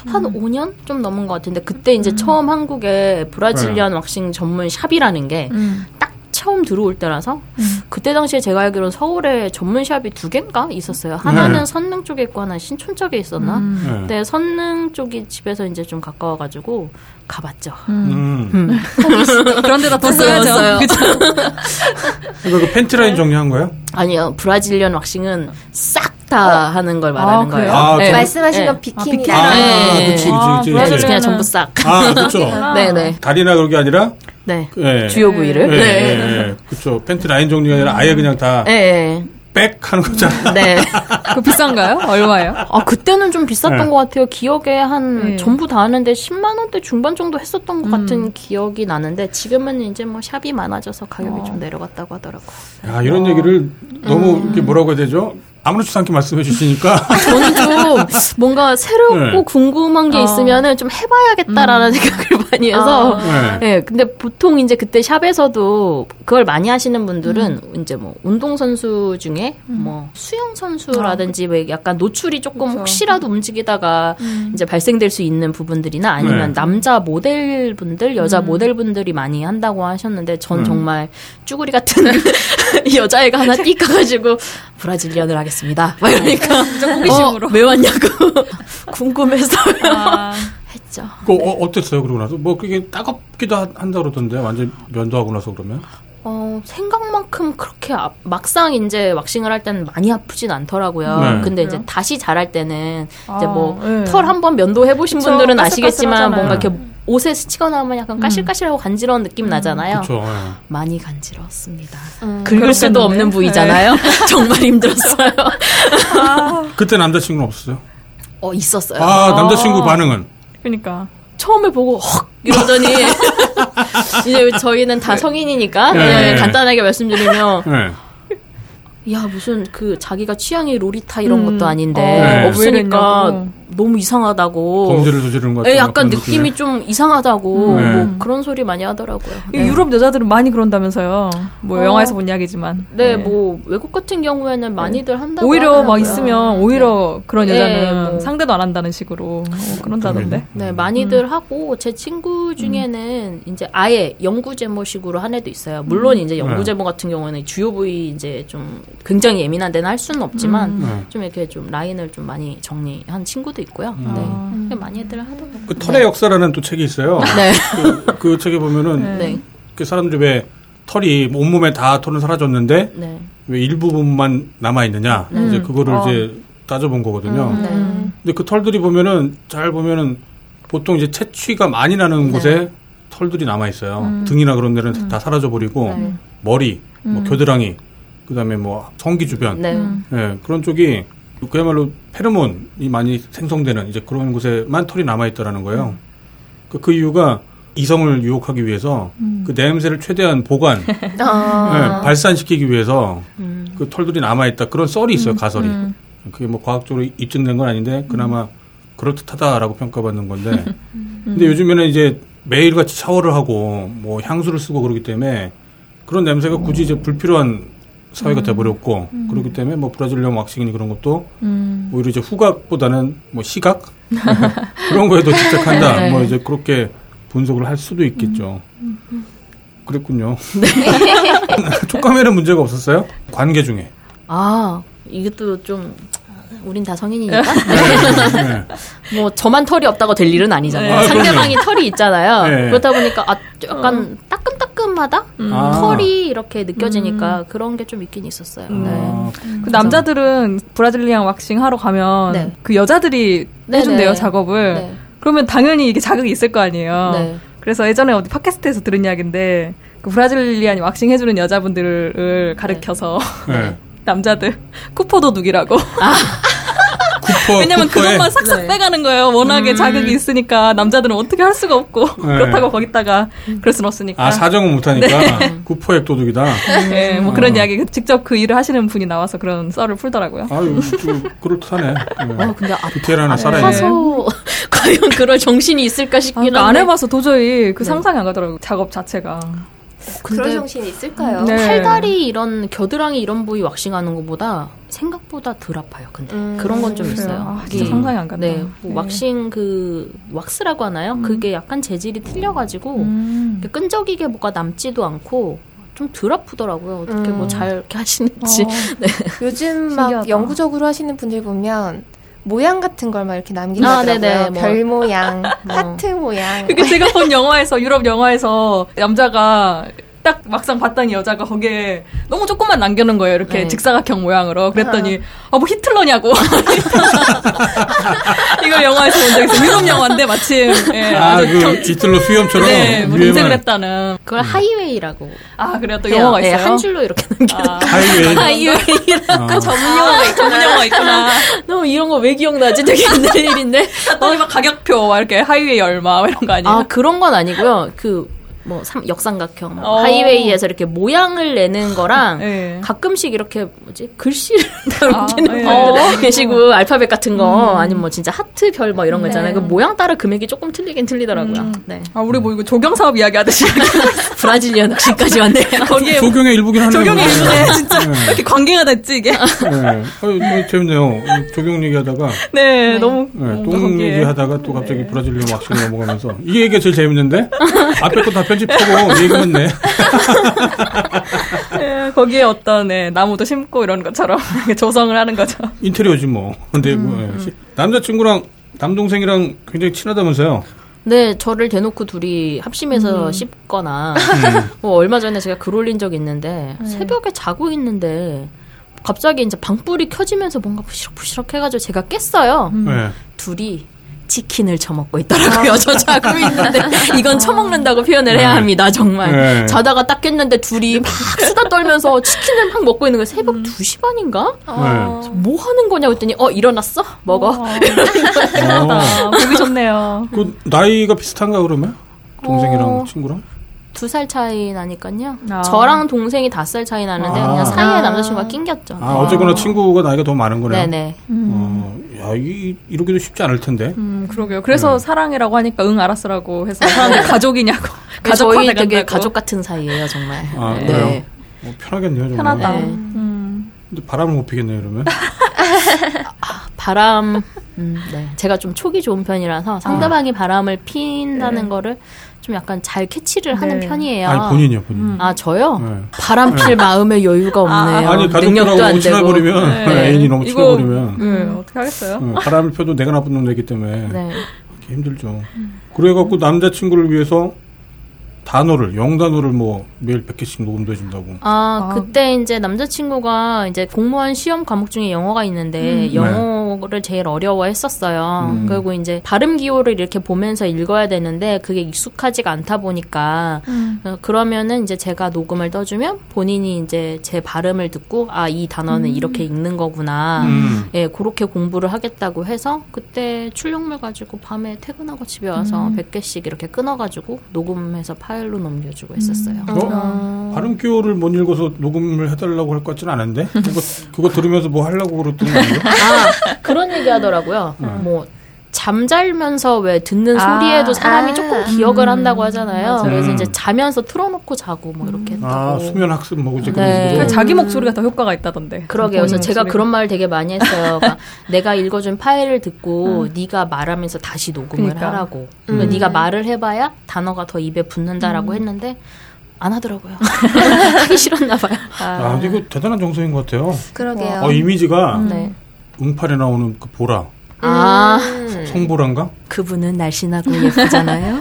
한 음. 5년 좀 넘은 것 같은데 그때 이제 음. 처음 한국에 브라질리언 네. 왁싱 전문 샵이라는 게딱 음. 처음 들어올 때라서 음. 그때 당시에 제가 알기로는 서울에 전문 샵이 두 개인가 있었어요. 하나는 네. 선릉 쪽에 있고 하나 신촌 쪽에 있었나. 음. 네. 근데 선릉 쪽이 집에서 이제 좀 가까워가지고 가봤죠. 음. 음. 음. <laughs> 그런 데다 더 써야죠. 그러니까 그 팬티라인 정리한 거예요? 아니요. 브라질리언 왁싱은 싹 다 하는 걸 말하는 아, 거예요. 아, 네. 말씀하신 네. 건 비키니. 아, 네. 그치, 그치, 그치. 그치. 그냥 전부 싹. 아, 그렇죠. 네네. 다리나 그런 게 아니라 네. 네. 주요 부위를. 네. 네. 네. 그렇죠. 팬티 라인 정리가 아니라 아예 그냥 다. 네. 백 하는 거잖아. 네. <laughs> 그 비싼가요? 얼마예요? 아 그때는 좀 비쌌던 네. 것 같아요. 기억에 한 네. 전부 다 하는데 10만 원대 중반 정도 했었던 것 음. 같은 기억이 나는데 지금은 이제 뭐 샵이 많아져서 가격이 어. 좀 내려갔다고 하더라고요. 야 이런 어. 얘기를 너무 음. 이렇게 뭐라고 해야 되죠? 아무렇지도 않게 말씀해 주시니까 저는 좀 뭔가 새롭고 네. 궁금한 게 어. 있으면은 좀 해봐야겠다라는 음. 생각을 많이 해서 아. 네. 네. 근데 보통 이제 그때 샵에서도 그걸 많이 하시는 분들은 음. 이제 뭐 운동 선수 중에 음. 뭐 수영 선수라든지 아. 왜 약간 노출이 조금 그렇 혹시라도 움직이다가 음. 이제 발생될 수 있는 부분들이나 아니면 네. 남자 모델분들 여자 음. 모델분들이 많이 한다고 하셨는데 전 음. 정말 쭈구리 같은 <laughs> 여자애가 하나 <laughs> 띡 가가지고 브라질리언을 하겠습니다. 막 이러니까 호기심으로 어, 왜 왔냐고 <laughs> 궁금해서 아. 했죠. 그 네. 어, 땠어요 그러고 나서 뭐 그게 따갑기도 한다 그러던데 완전 면도하고 나서 그러면? 어, 생각만큼 그렇게 아, 막상 이제 왁싱을 할 때는 많이 아프진 않더라고요. 네. 근데 이제 다시 자랄 때는 아, 이제 뭐 털 한번 네. 면도해 보신 분들은 아시겠지만 뭔가 이렇게 옷에 스치거나 하면 약간 음. 까실까실하고 간지러운 느낌 음. 나잖아요. 그쵸, 네. 많이 간지러웠습니다. 음, 긁을 수도 없는 부위잖아요. 네. <laughs> 정말 힘들었어요. 아. 그때 남자친구는 없었어요? 어 있었어요. 아 남자친구 아. 반응은? 그러니까 처음에 보고 헉 이러더니 <laughs> <laughs> 이제 저희는 다 성인이니까 네. 간단하게 말씀드리면 네. 야 무슨 그 자기가 취향이 로리타 이런 음. 것도 아닌데 어, 네. 없으니까 너무 이상하다고. 범죄를 저지르는 것 같아요. 네, 약간 느낌이 좀 이상하다고. 네. 뭐 그런 소리 많이 하더라고요. 네. 유럽 여자들은 많이 그런다면서요. 뭐 어, 영화에서 본 이야기지만. 네, 네, 뭐 외국 같은 경우에는 많이들 한다고. 오히려 하더라고요. 막 있으면 오히려 그런 네, 여자는 뭐. 상대도 안 한다는 식으로 어, 그런다던데. 네, 많이들 음. 하고 제 친구 중에는 음. 이제 아예 연구 제모식으로 한 애도 있어요. 물론 음. 이제 연구 제모 같은 경우는 주요 부위 이제 좀 굉장히 예민한 데는 할 수는 없지만 음. 좀 이렇게 좀 라인을 좀 많이 정리한 친구도 있고. 있고요. 음. 네. 음. 많이들 하더라고요. 그 털의 네. 역사라는 또 책이 있어요. 네. 그, 그 책에 보면은 네. 그 사람들이 왜 털이 온몸에 다 털은 사라졌는데 네. 왜 일부분만 남아 있느냐 네. 이제 그거를 어. 이제 따져본 거거든요. 음. 네. 근데 그 털들이 보면은 잘 보면은 보통 이제 채취가 많이 나는 곳에 털들이 남아 있어요. 음. 등이나 그런 데는 음. 다 사라져 버리고 머리, 뭐 음. 겨드랑이, 그다음에 뭐 성기 주변, 네. 그런 쪽이 그야말로 페로몬이 많이 생성되는 이제 그런 곳에만 털이 남아있다라는 거예요. 음. 그, 그 이유가 이성을 유혹하기 위해서 음. 그 냄새를 최대한 보관, <laughs> 아. 네, 발산시키기 위해서 음. 그 털들이 남아있다. 그런 썰이 있어요, 음. 가설이. 음. 그게 뭐 과학적으로 입증된 건 아닌데 그나마 음. 그럴듯하다라고 평가받는 건데. 근데 요즘에는 이제 매일같이 샤워를 하고 뭐 향수를 쓰고 그러기 때문에 그런 냄새가 굳이 이제 불필요한 사회가 음. 돼버렸고 음. 그렇기 때문에 뭐 브라질리언 왁싱이 그런 것도 음. 오히려 이제 후각보다는 뭐 시각 <laughs> 그런 거에도 집착한다. 네. 뭐 이제 그렇게 분석을 할 수도 있겠죠. 음. 음. 그랬군요. 네. <laughs> 촉감에는 문제가 없었어요? 관계 중에. 아 이것도 좀 우린 다 성인이니까. <laughs> 네, 네. <laughs> 뭐 저만 털이 없다고 될 일은 아니잖아요. 아, 상대방이 털이 있잖아요. 네. 그렇다 보니까 아 약간 어. 따끔따끔하다 음. 아. 털이 이렇게 느껴지니까 음. 그런 게 좀 있긴 있었어요. 음. 네. 아, 그 남자들은 브라질리안 왁싱 하러 가면 네. 그 여자들이 네, 해준대요 네. 작업을. 그러면 당연히 이게 자극이 있을 거 아니에요. 그래서 예전에 어디 팟캐스트에서 들은 이야기인데 그 브라질리안 왁싱 해주는 여자분들을 가르켜서 <laughs> 남자들 쿠퍼 도둑이라고. 아. 쿠퍼, 왜냐면 쿠퍼에. 그것만 싹싹 네. 빼가는 거예요. 워낙에 음. 자극이 있으니까 남자들은 어떻게 할 수가 없고 네. 그렇다고 거기다가 그럴 순 없으니까. 아 사정은 못하니까 네. <laughs> 쿠퍼액 도둑이다. 네, 뭐 어. 그런 이야기 직접 그 일을 하시는 분이 나와서 그런 썰을 풀더라고요. 아유, 그렇다네. 네. 어, 근데 아, 디테일 하나 살아야네. <laughs> 과연 그럴 정신이 있을까 싶긴 아, 그러니까 한데. 안 해봐서 도저히 그 네. 상상이 안 가더라고요. 작업 자체가. 그런 정신이 있을까요? 네. 팔다리 이런 겨드랑이 이런 부위 왁싱하는 것보다 생각보다 덜 아파요. 근데 음, 그런 건 좀 있어요. 아, 진짜 상상이 안 간다. 네, 뭐 네. 왁싱 그 왁스라고 하나요? 음. 그게 약간 재질이 틀려가지고 음. 끈적이게 뭐가 남지도 않고 좀덜 아프더라고요. 어떻게 뭐잘 음. 이렇게 하시는지. 어. <laughs> 네. 요즘 막 신기하다. 영구적으로 하시는 분들 보면 모양 같은 걸 막 이렇게 남기더라고요. 아, 뭐. 별 모양, 뭐. <laughs> 하트 모양. 그게 제가 본 <laughs> 영화에서 유럽 영화에서 남자가 딱 막상 봤더니 여자가 거기에 너무 조금만 남겨놓은 거예요. 이렇게 네. 직사각형 모양으로. 그랬더니 아 뭐 히틀러냐고. <laughs> 이걸 영화에서 본 적 있어요. 유럽 영화인데 마침 예, 아, 그 경... 히틀러 수염처럼 네, 뭐 인생을 했다는. 그걸 하이웨이라고. 아 그래요? 또 용어가 네, 있어요? 한 줄로 이렇게 남겨. 아, 하이웨이. 하이웨이라고 아. 전문 용어가 전문 용어가 있구나. 너무 이런 거 왜 기억나지? 되게 옛날 일인데. <laughs> 어, 막 가격표 막 이렇게 하이웨이 얼마 이런 거 아니에요? 아 그런 건 아니고요. 그 뭐 삼, 역삼각형 뭐 어. 하이웨이에서 이렇게 모양을 내는 거랑 네. <laughs> 가끔씩 이렇게 뭐지 글씨를 남기는 <laughs> 아, 분들 네. 계시고 알파벳 같은 거 음. 아니면 뭐 진짜 하트 별 뭐 이런 거 있잖아요. 네. 그 모양 따라 금액이 조금 틀리긴 틀리더라고요. 음. 네. 아 우리 뭐 이거 조경 사업 이야기 하듯이 <laughs> 브라질리언 낚시까지 왔네요. 거기에 조경의 일부긴 하네요. 조경의 일부네 진짜 네. 이렇게 관계가 됐지 이게. 네. 어, 재밌네요. 조경 얘기하다가 네, 네. 너무 네, 똥 얘기하다가 또 갑자기 브라질리언 낚시로 넘어가면서 이게 얘기가 제일 재밌는데 앞에 거다 편 집하고 얘기만 네. 네, 거기에 어떤 네, 나무도 심고 이런 것처럼 <laughs> 조성을 하는 거죠. 인테리어지 뭐. 근데 음, 뭐, 네. 남자친구랑 남동생이랑 굉장히 친하다면서요? 네, 저를 대놓고 둘이 합심해서 음. 씹거나, 음. <laughs> 뭐 얼마 전에 제가 글 올린 적이 있는데, 음. 새벽에 자고 있는데, 갑자기 이제 방불이 켜지면서 뭔가 부시럭부시럭 해가지고 제가 깼어요. 네. 둘이 치킨을 처먹고 있더라고요. 아. <laughs> 저 자고 있는데 이건 처먹는다고 표현을 해야 네. 합니다. 정말 네. 자다가 딱 깼는데 둘이 막 수다 떨면서 치킨을 막 먹고 있는 거예요. 새벽 음. 2시 반인가? 네. 뭐 하는 거냐고 했더니 어 일어났어? 먹어. 어. <laughs> 어. 보기 좋네요. 그 나이가 비슷한가 그러면 동생이랑 어. 친구랑? 두살 차이 나니까요. 아. 저랑 동생이 다섯 살 차이 나는데 아. 그냥 사이에 남자친구가 낑겼죠. 아, 네. 어쨌거나 친구가 나이가 더 많은 거네요. 네네. 음. 어, 야, 이, 이러기도 쉽지 않을 텐데. 음, 그러게요. 그래서 네. 사랑이라고 하니까 응 알았어라고 해서 <laughs> 사람들 가족이냐고. 가족 저희 되게 가족 같은 사이예요, 정말. 아, 네. 그래요? 어, 편하겠네요, 정말. 편하다. 네. 음. 근데 바람을 못 피겠네요, 그러면. <laughs> 아, 바람, 음, 네. 제가 좀 촉이 좋은 편이라서 상대방이 아. 바람을 핀다는 네. 거를 좀 약간 잘 캐치를 네. 하는 편이에요. 아니 본인이요, 본인. 음. 아 저요? 네. 바람 필 네. 마음의 여유가 없네요. 아, 니 가족들하고 친해버리면 네. 애인이 너무 친해버리면 음. 어떻게 하겠어요? 바람을 펴도 내가 나쁜 놈이기 때문에 네. 힘들죠. 음. 그래갖고 남자친구를 위해서 단어를 영단어를 뭐 매일 100개씩 녹음도 해준다고. 아, 아, 그때 이제 남자친구가 이제 공무원 시험 과목 중에 영어가 있는데 음. 영어를 네. 제일 어려워했었어요. 음. 그리고 이제 발음 기호를 이렇게 보면서 읽어야 되는데 그게 익숙하지가 않다 보니까 음. 어, 그러면은 이제 제가 녹음을 떠주면 본인이 이제 제 발음을 듣고 아 이 단어는 음. 이렇게 읽는 거구나. 음. 예, 그렇게 공부를 하겠다고 해서 그때 출력물 가지고 밤에 퇴근하고 집에 와서 100개씩 음. 이렇게 끊어가지고 녹음해서 파일 파일로 넘겨주고 했었어요. 어? 아. 발음 기호를 못 읽어서 녹음을 해달라고 할 것 같지는 않은데 그거 그거 들으면서 뭐 하려고 그랬던 거예요? 아 그런 얘기 하더라고요. 네. 뭐 잠잘면서 왜 듣는 아, 소리에도 사람이 아, 조금 기억을 음, 한다고 하잖아요. 맞아. 그래서 이제 자면서 틀어놓고 자고 뭐 이렇게 음. 아, 수면 학습 뭐 이제 네. 그런 자기 목소리가 더 효과가 있다던데. 그러게요. 그래서 제가 그런 말 되게 많이 했어요. <laughs> 그러니까 내가 읽어준 파일을 듣고 음. 네가 말하면서 다시 녹음을 그러니까. 하라고. 음. 네가 말을 해봐야 단어가 더 입에 붙는다라고 음. 했는데 안 하더라고요. <laughs> 하기 싫었나 봐요. 아, 아 이거 대단한 정서인 것 같아요. 그러게요. 어, 이미지가 네. 응팔에 나오는 그 보라. 아. 성보란가? 그분은 날씬하고 예쁘잖아요.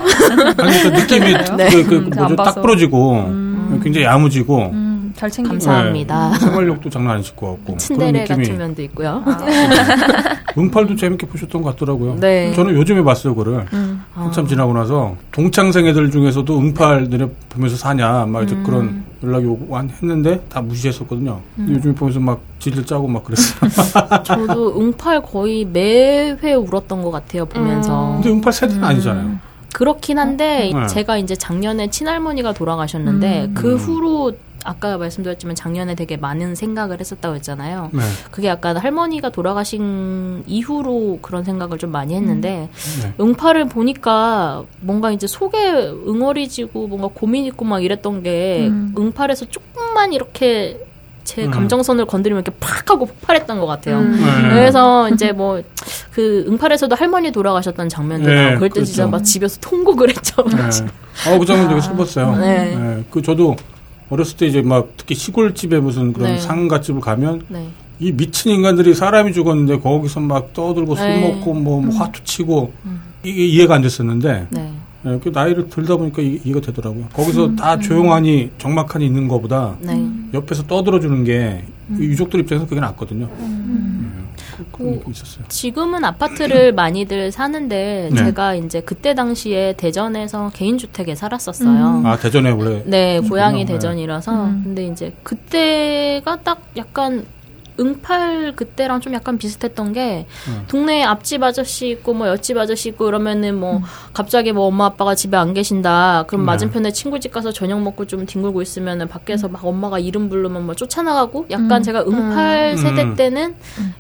아니, 그 느낌이, <laughs> 네. 그, 그, 음, 뭐죠, 딱 부러지고, 음. 굉장히 야무지고, 음. 잘 챙기고 감사합니다. 네, 생활력도 장난 아니실 것 같고 츤데레 같은 면도 있고요. 아. <laughs> 응팔도 재밌게 보셨던 것 같더라고요. 네. 저는 요즘에 봤어요, 그를 음. 한참 아. 지나고 나서 동창생 애들 중에서도 응팔 너네 보면서 사냐 막 음. 그런 연락이 오고 했는데 다 무시했었거든요. 음. 요즘에 보면서 막 질질 짜고 막 그랬어요. <laughs> 저도 응팔 거의 매회 울었던 것 같아요 보면서. 음. 근데 응팔 세대는 아니잖아요. 그렇긴 한데 네. 제가 이제 작년에 친할머니가 돌아가셨는데 음. 그 후로 아까 말씀드렸지만 작년에 되게 많은 생각을 했었다고 했잖아요. 네. 그게 약간 할머니가 돌아가신 이후로 그런 생각을 좀 많이 했는데 음. 네. 응파를 보니까 뭔가 이제 속에 응어리지고 뭔가 고민 있고 막 이랬던 게 음. 응팔에서 조금만 이렇게 제 음. 감정선을 건드리면 이렇게 팍 하고 폭발했던 것 같아요. 음. 네. 그래서 이제 뭐 그 응팔에서도 할머니 돌아가셨던 장면들 네, 그럴 때 그렇죠. 진짜 막 집에서 통곡을 했죠. 네. 아, 그 장면 되게 슬펐어요. 네. 네. 그 저도 어렸을 때 이제 막 특히 시골집에 무슨 그런 네. 상가집을 가면 네. 이 미친 인간들이 사람이 죽었는데 거기서 막 떠들고 술 네. 먹고 뭐, 뭐 음. 화투 치고 음. 이게 이해가 안 됐었는데 네. 네, 그 나이를 들다 보니까 이, 이거 되더라고요. 거기서 음, 다 음. 조용하니 적막하니 있는 것보다 네. 옆에서 떠들어주는 게 음. 유족들 입장에서 그게 낫거든요. 음. 네, 그, 그 있었어요. 지금은 아파트를 <clears throat> 많이들 사는데 네. 제가 이제 그때 당시에 대전에서 개인 주택에 살았었어요. 음. 아 대전에 원래 네 고향이 네. 대전이라서 근데 이제 그때가 딱 약간 응팔 그때랑 좀 약간 비슷했던 게 음. 동네에 앞집 아저씨 있고 뭐 옆집 아저씨 있고 그러면은 뭐 음. 갑자기 뭐 엄마 아빠가 집에 안 계신다. 그럼 네. 맞은편에 친구 집 가서 저녁 먹고 좀 뒹굴고 있으면은 밖에서 음. 막 엄마가 이름 부르면 뭐 쫓아나가고 약간 음. 제가 응팔 음. 세대 때는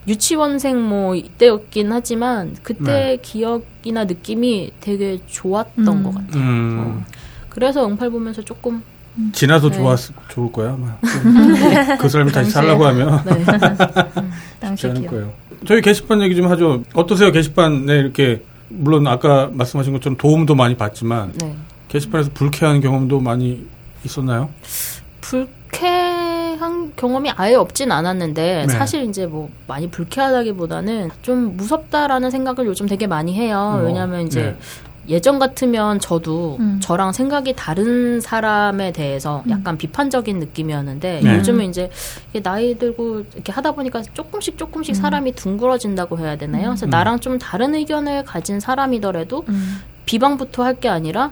유치원생 뭐 이때였긴 하지만 그때 네. 기억이나 느낌이 되게 좋았던 것 같아요. 어. 그래서 응팔 보면서 조금 지나서 네. 좋았 좋을 거야 아마. <laughs> 그 사람이 다시 살라고 하면 네. <laughs> 쉽지 않을 거예요. 저희 게시판 얘기 좀 하죠. 어떠세요 게시판에 이렇게 물론 아까 말씀하신 것처럼 도움도 많이 받지만 네. 게시판에서 불쾌한 경험도 많이 있었나요? 불쾌한 경험이 아예 없진 않았는데 네. 사실 이제 뭐 많이 불쾌하다기보다는 좀 무섭다라는 생각을 요즘 되게 많이 해요. 어, 왜냐하면 이제 네. 예전 같으면 저도 음. 저랑 생각이 다른 사람에 대해서 음. 약간 음. 비판적인 느낌이었는데 네. 요즘은 이제 나이 들고 이렇게 하다 보니까 조금씩 조금씩 음. 사람이 둥그러진다고 해야 되나요? 그래서 음. 나랑 좀 다른 의견을 가진 사람이더라도 음. 비방부터 할 게 아니라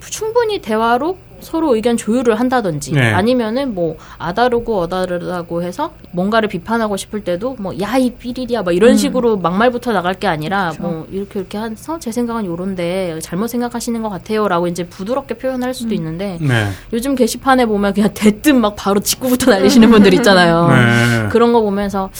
충분히 대화로 서로 의견 조율을 한다든지 네. 아니면은 뭐 아다르고 어다르다고 해서 뭔가를 비판하고 싶을 때도 뭐 야 이 삐리리야 막 이런 음. 식으로 막말부터 나갈 게 아니라 그렇죠. 뭐 이렇게 이렇게 해서 제 생각은 요런데 잘못 생각하시는 것 같아요라고 이제 부드럽게 표현할 수도 음. 있는데 네. 요즘 게시판에 보면 그냥 대뜸 막 바로 직구부터 날리시는 분들 있잖아요. 네. 그런 거 보면서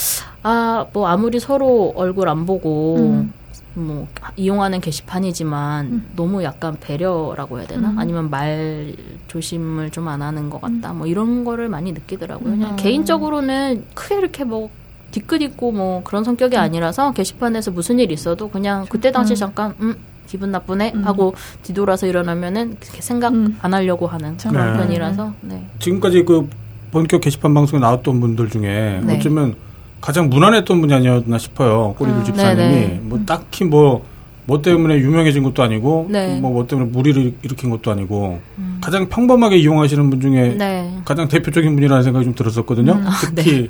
아 뭐 아무리 서로 얼굴 안 보고 음. 뭐 이용하는 게시판이지만 음. 너무 약간 배려라고 해야 되나? 음. 아니면 말 조심을 좀 안 하는 것 같다. 음. 뭐 이런 거를 많이 느끼더라고요. 그냥 음. 개인적으로는 크게 이렇게 뭐 뒤끝 있고 뭐 그런 성격이 음. 아니라서 게시판에서 무슨 일 있어도 그냥 그때 당시 잠깐 음 기분 나쁘네 하고 뒤돌아서 일어나면은 생각 안 하려고 하는 그런 네. 편이라서 네. 지금까지 그 본격 게시판 방송에 나왔던 분들 중에 네. 어쩌면 가장 무난했던 분이 아니었나 싶어요. 꼬리들 음, 집사님이. 뭐 딱히 뭐뭐 뭐 때문에 유명해진 것도 아니고 네. 뭐, 뭐 때문에 무리를 일으킨 것도 아니고 음. 가장 평범하게 이용하시는 분 중에 네. 가장 대표적인 분이라는 생각이 좀 들었었거든요. 음. 아, 특히 네.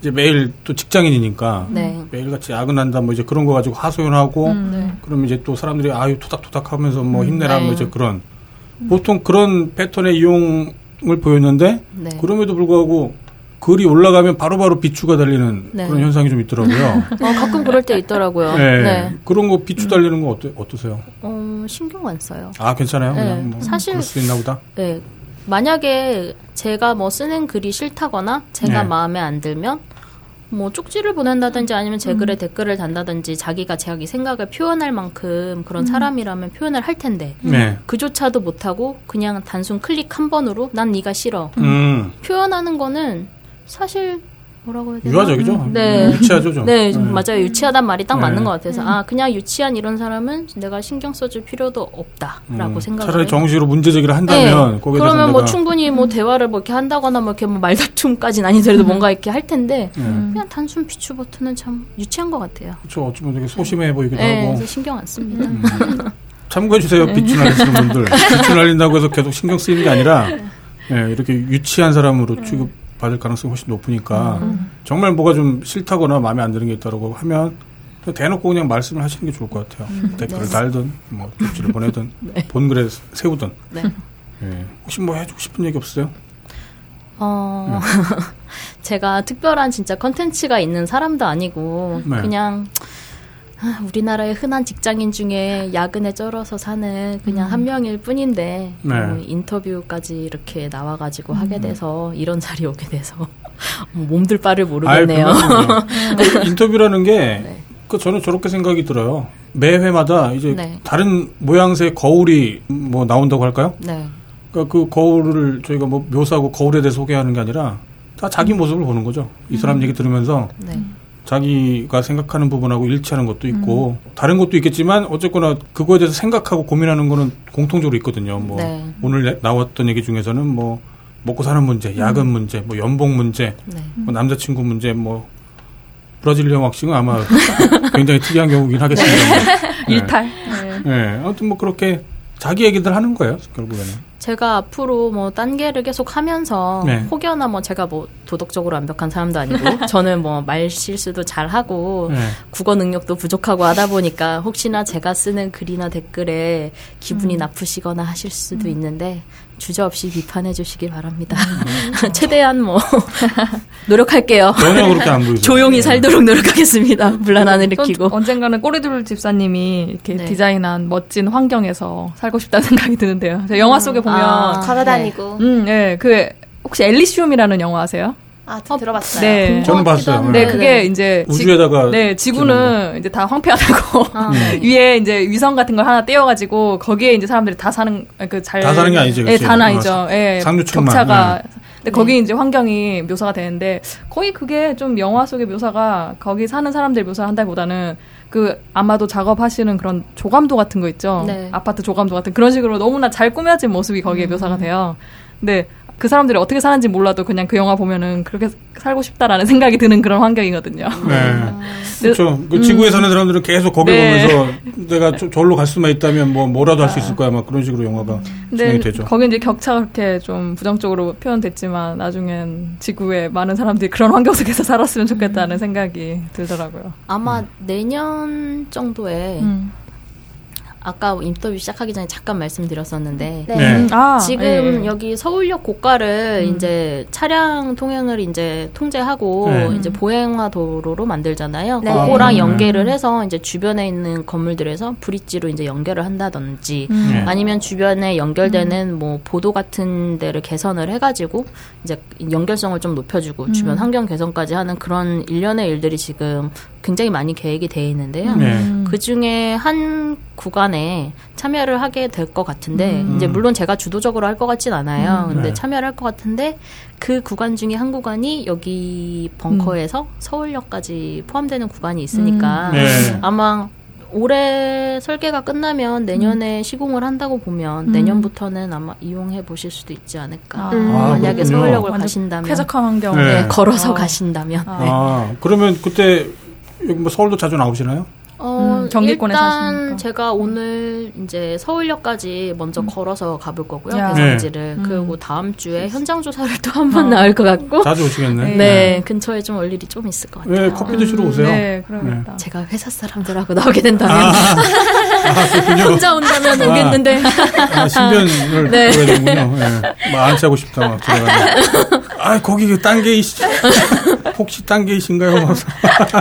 이제 매일 또 직장인이니까 네. 매일 같이 야근한다 뭐 이제 그런 거 가지고 하소연하고 음, 네. 그러면 이제 또 사람들이 아유 토닥토닥 하면서 뭐 음, 힘내라 뭐 네. 이제 그런 보통 그런 패턴의 이용을 보였는데 그럼에도 불구하고 글이 올라가면 바로 바로 비추가 달리는 네. 그런 현상이 좀 있더라고요. <laughs> 어, 가끔 그럴 때 있더라고요. 네. 네. 그런 거 비추 달리는 거 어떠, 어떠세요? 어, 신경 안 써요. 아, 괜찮아요? 네. 뭐 사실. 그럴 수 있나 보다? 네. 만약에 제가 뭐 쓰는 글이 싫다거나 제가 네. 마음에 안 들면 뭐 쪽지를 보낸다든지 아니면 제 글에 음. 댓글을 단다든지 자기가 자기 생각을 표현할 만큼 그런 음. 사람이라면 표현을 할 텐데 네. 그조차도 못하고 그냥 단순 클릭 한 번으로 난 네가 싫어 음. 표현하는 거는 사실 뭐라고 해야 되나? 유아적이죠. 음, 네. 유치하죠, 좀. 네, 네, 맞아요. 유치하단 말이 딱 네. 맞는 것 같아서 음. 아 그냥 유치한 이런 사람은 내가 신경 써줄 필요도 없다라고 음. 생각. 차라리 정식으로 문제 제기를 한다면 네. 그러면 뭐 충분히 뭐 대화를 뭐 이렇게 한다거나 뭐 이렇게 뭐 말다툼까지는 아니더라도 음. 뭔가 이렇게 할 텐데 네. 그냥 단순 비추 버튼은 참 유치한 것 같아요. 그렇죠. 어쩌면 되게 소심해 보이기도 네, 하고. 신경 안 씁니다. 음. 참고해 주세요. 비추 날리시는 분들. <laughs> 비추 날린다고 해서 계속 신경 쓰이는 게 아니라 네, 이렇게 유치한 사람으로 취급. 받을 가능성이 훨씬 높으니까 음. 정말 뭐가 좀 싫다거나 마음에 안 드는 게 있다고 하면 대놓고 그냥 말씀을 하시는 게 좋을 것 같아요. 음. 댓글을 네. 달든 뭐 쪽지를 <laughs> 보내든 네. 본글에 세우든. 네. 네. 혹시 뭐 해주고 싶은 얘기 없어요? 어 네. <laughs> 제가 특별한 진짜 컨텐츠가 있는 사람도 아니고 네. 그냥 아, 우리나라의 흔한 직장인 중에 야근에 쩔어서 사는 그냥 음. 한 명일 뿐인데 네. 뭐 인터뷰까지 이렇게 나와가지고 음. 하게 돼서 이런 자리 오게 돼서 <laughs> 뭐 몸둘 바를 모르겠네요. <laughs> 그 인터뷰라는 게 네. 그 저는 저렇게 생각이 들어요. 매 회마다 이제 네. 다른 모양새 거울이 뭐 나온다고 할까요? 네. 그러니까 그 거울을 저희가 뭐 묘사하고 거울에 대해 소개하는 게 아니라 다 자기 음. 모습을 보는 거죠. 이 사람 음. 얘기 들으면서 네. 자기가 생각하는 부분하고 일치하는 것도 있고 음. 다른 것도 있겠지만 어쨌거나 그거에 대해서 생각하고 고민하는 거는 공통적으로 있거든요. 뭐 네. 오늘 나왔던 얘기 중에서는 뭐 먹고 사는 문제, 야근 음. 문제, 뭐 연봉 문제, 네. 뭐 남자친구 문제, 뭐 브라질리언 왁싱은 아마 <laughs> 굉장히 특이한 경우긴 하겠습니다. 네. <laughs> 일탈. 네. 네. 아무튼 뭐 그렇게 자기 얘기들 하는 거예요, 결국에는. 제가 앞으로 뭐 딴게를 계속 하면서 네. 혹여나 뭐 제가 뭐 도덕적으로 완벽한 사람도 아니고 <laughs> 저는 뭐 말 실수도 잘 하고 네. 국어 능력도 부족하고 하다 보니까 혹시나 제가 쓰는 글이나 댓글에 기분이 음. 나쁘시거나 하실 수도 음. 있는데 주저없이 비판해 주시길 바랍니다. 음. <laughs> 최대한 뭐 <laughs> 노력할게요. 전혀 그렇게 안 보이죠. 조용히 살도록 노력하겠습니다. 분란 안 일으키고. 언젠가는 꼬리둘 집사님이 이렇게 네. 디자인한 멋진 환경에서 살고 싶다는 <laughs> 생각이 드는데요. 영화 속에 보면 아, 걸어다니고. 네. 음, 네. 그 혹시 엘리시움이라는 영화 아세요? 아, 어, 들어봤어요. 네. 저는 봤어요. 네, 그게 이제 우주에다가 네, 지구는 이제 다 황폐하다고 아, 네. <laughs> 위에 이제 위성 같은 걸 하나 떼어 가지고 거기에 이제 사람들이 다 사는 그잘 다 사는 게 아니죠. 네, 다는 아니죠. 예, 상류층만. 격차가. 네. 근데 거기 네. 이제 환경이 묘사가 되는데 거의 그게 좀 영화 속의 묘사가 거기 사는 사람들 묘사를 한다기보다는 그 아마도 작업하시는 그런 조감도 같은 거 있죠. 네. 아파트 조감도 같은 그런 식으로 너무나 잘 꾸며진 모습이 거기에 음. 묘사가 돼요. 근데 그 사람들이 어떻게 사는지 몰라도 그냥 그 영화 보면은 그렇게 살고 싶다라는 <laughs> 생각이 드는 그런 환경이거든요. 네. 그렇죠. 그 지구에 사는 사람들은 계속 거기 네. 보면서 내가 저, 절로 갈 수만 있다면 뭐 뭐라도 할 수 있을 거야. 막 그런 식으로 영화가 진행이 되죠. 거기 이제 격차가 그렇게 좀 부정적으로 표현됐지만 나중엔 지구에 많은 사람들이 그런 환경 속에서 살았으면 좋겠다는 생각이 들더라고요. 아마 음. 내년 정도에 음. 아까 인터뷰 시작하기 전에 잠깐 말씀드렸었는데 네. 네. 아, 지금 네. 여기 서울역 고가를 음. 이제 차량 통행을 이제 통제하고 네. 이제 보행화 도로로 만들잖아요. 네. 그거랑 음. 연계를 해서 이제 주변에 있는 건물들에서 브릿지로 이제 연결을 한다든지 음. 네. 아니면 주변에 연결되는 음. 뭐 보도 같은 데를 개선을 해가지고 이제 연결성을 좀 높여주고 주변 음. 환경 개선까지 하는 그런 일련의 일들이 지금 굉장히 많이 계획이 돼 있는데요. 네. 그 중에 한 구간에 참여를 하게 될 것 같은데 음. 이제 물론 제가 주도적으로 할 것 같진 않아요. 음. 근데 네. 참여를 할 것 같은데 그 구간 중에 한 구간이 여기 벙커에서 음. 서울역까지 포함되는 구간이 있으니까 음. 네. 아마 올해 설계가 끝나면 내년에 음. 시공을 한다고 보면 음. 내년부터는 아마 이용해 보실 수도 있지 않을까. 아, 만약에 아, 서울역을 가신다면 쾌적한 환경 네. 네, 걸어서 아. 가신다면. 아. 네. 아, 그러면 그때 여기 뭐 서울도 자주 나오시나요? 어, 음, 경기권에 일단 사시니까. 제가 오늘 이제 서울역까지 먼저 음. 걸어서 가볼 거고요. 배성지를. 네. 그리고 음. 다음 주에 현장 조사를 또 한번 어. 나올 것 같고. 자주 오시겠네. 네. 네. 근처에 좀 올 일이 좀 있을 것 같아요. 네, 커피 드시러 오세요. 네, 그러겠다. 네. 제가 회사 사람들하고 나오게 된다면. 아, 아, 혼자 온다면 아, 오겠는데. 아, 신변을 네. 보여야 되는군요. 네. 뭐 안짜고 싶다, 막. <laughs> 아, 거기 그딴 게이시. <laughs> 혹시 딴 게이신가요?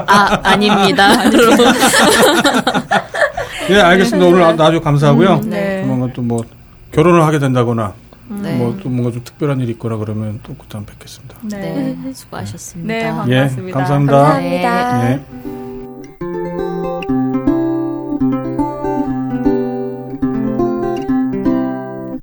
아, 아닙니다. <laughs> <laughs> 네, 알겠습니다. 오늘 아주 감사하고요. 음, 네. 조만간 또 뭐 결혼을 하게 된다거나 네. 뭐또 뭔가 좀 특별한 일이 있거나 그러면 또 그때 한번 뵙겠습니다. 네, 네 수고하셨습니다. 네, 반갑습니다. 예, 감사합니다. 감사합니다. 네.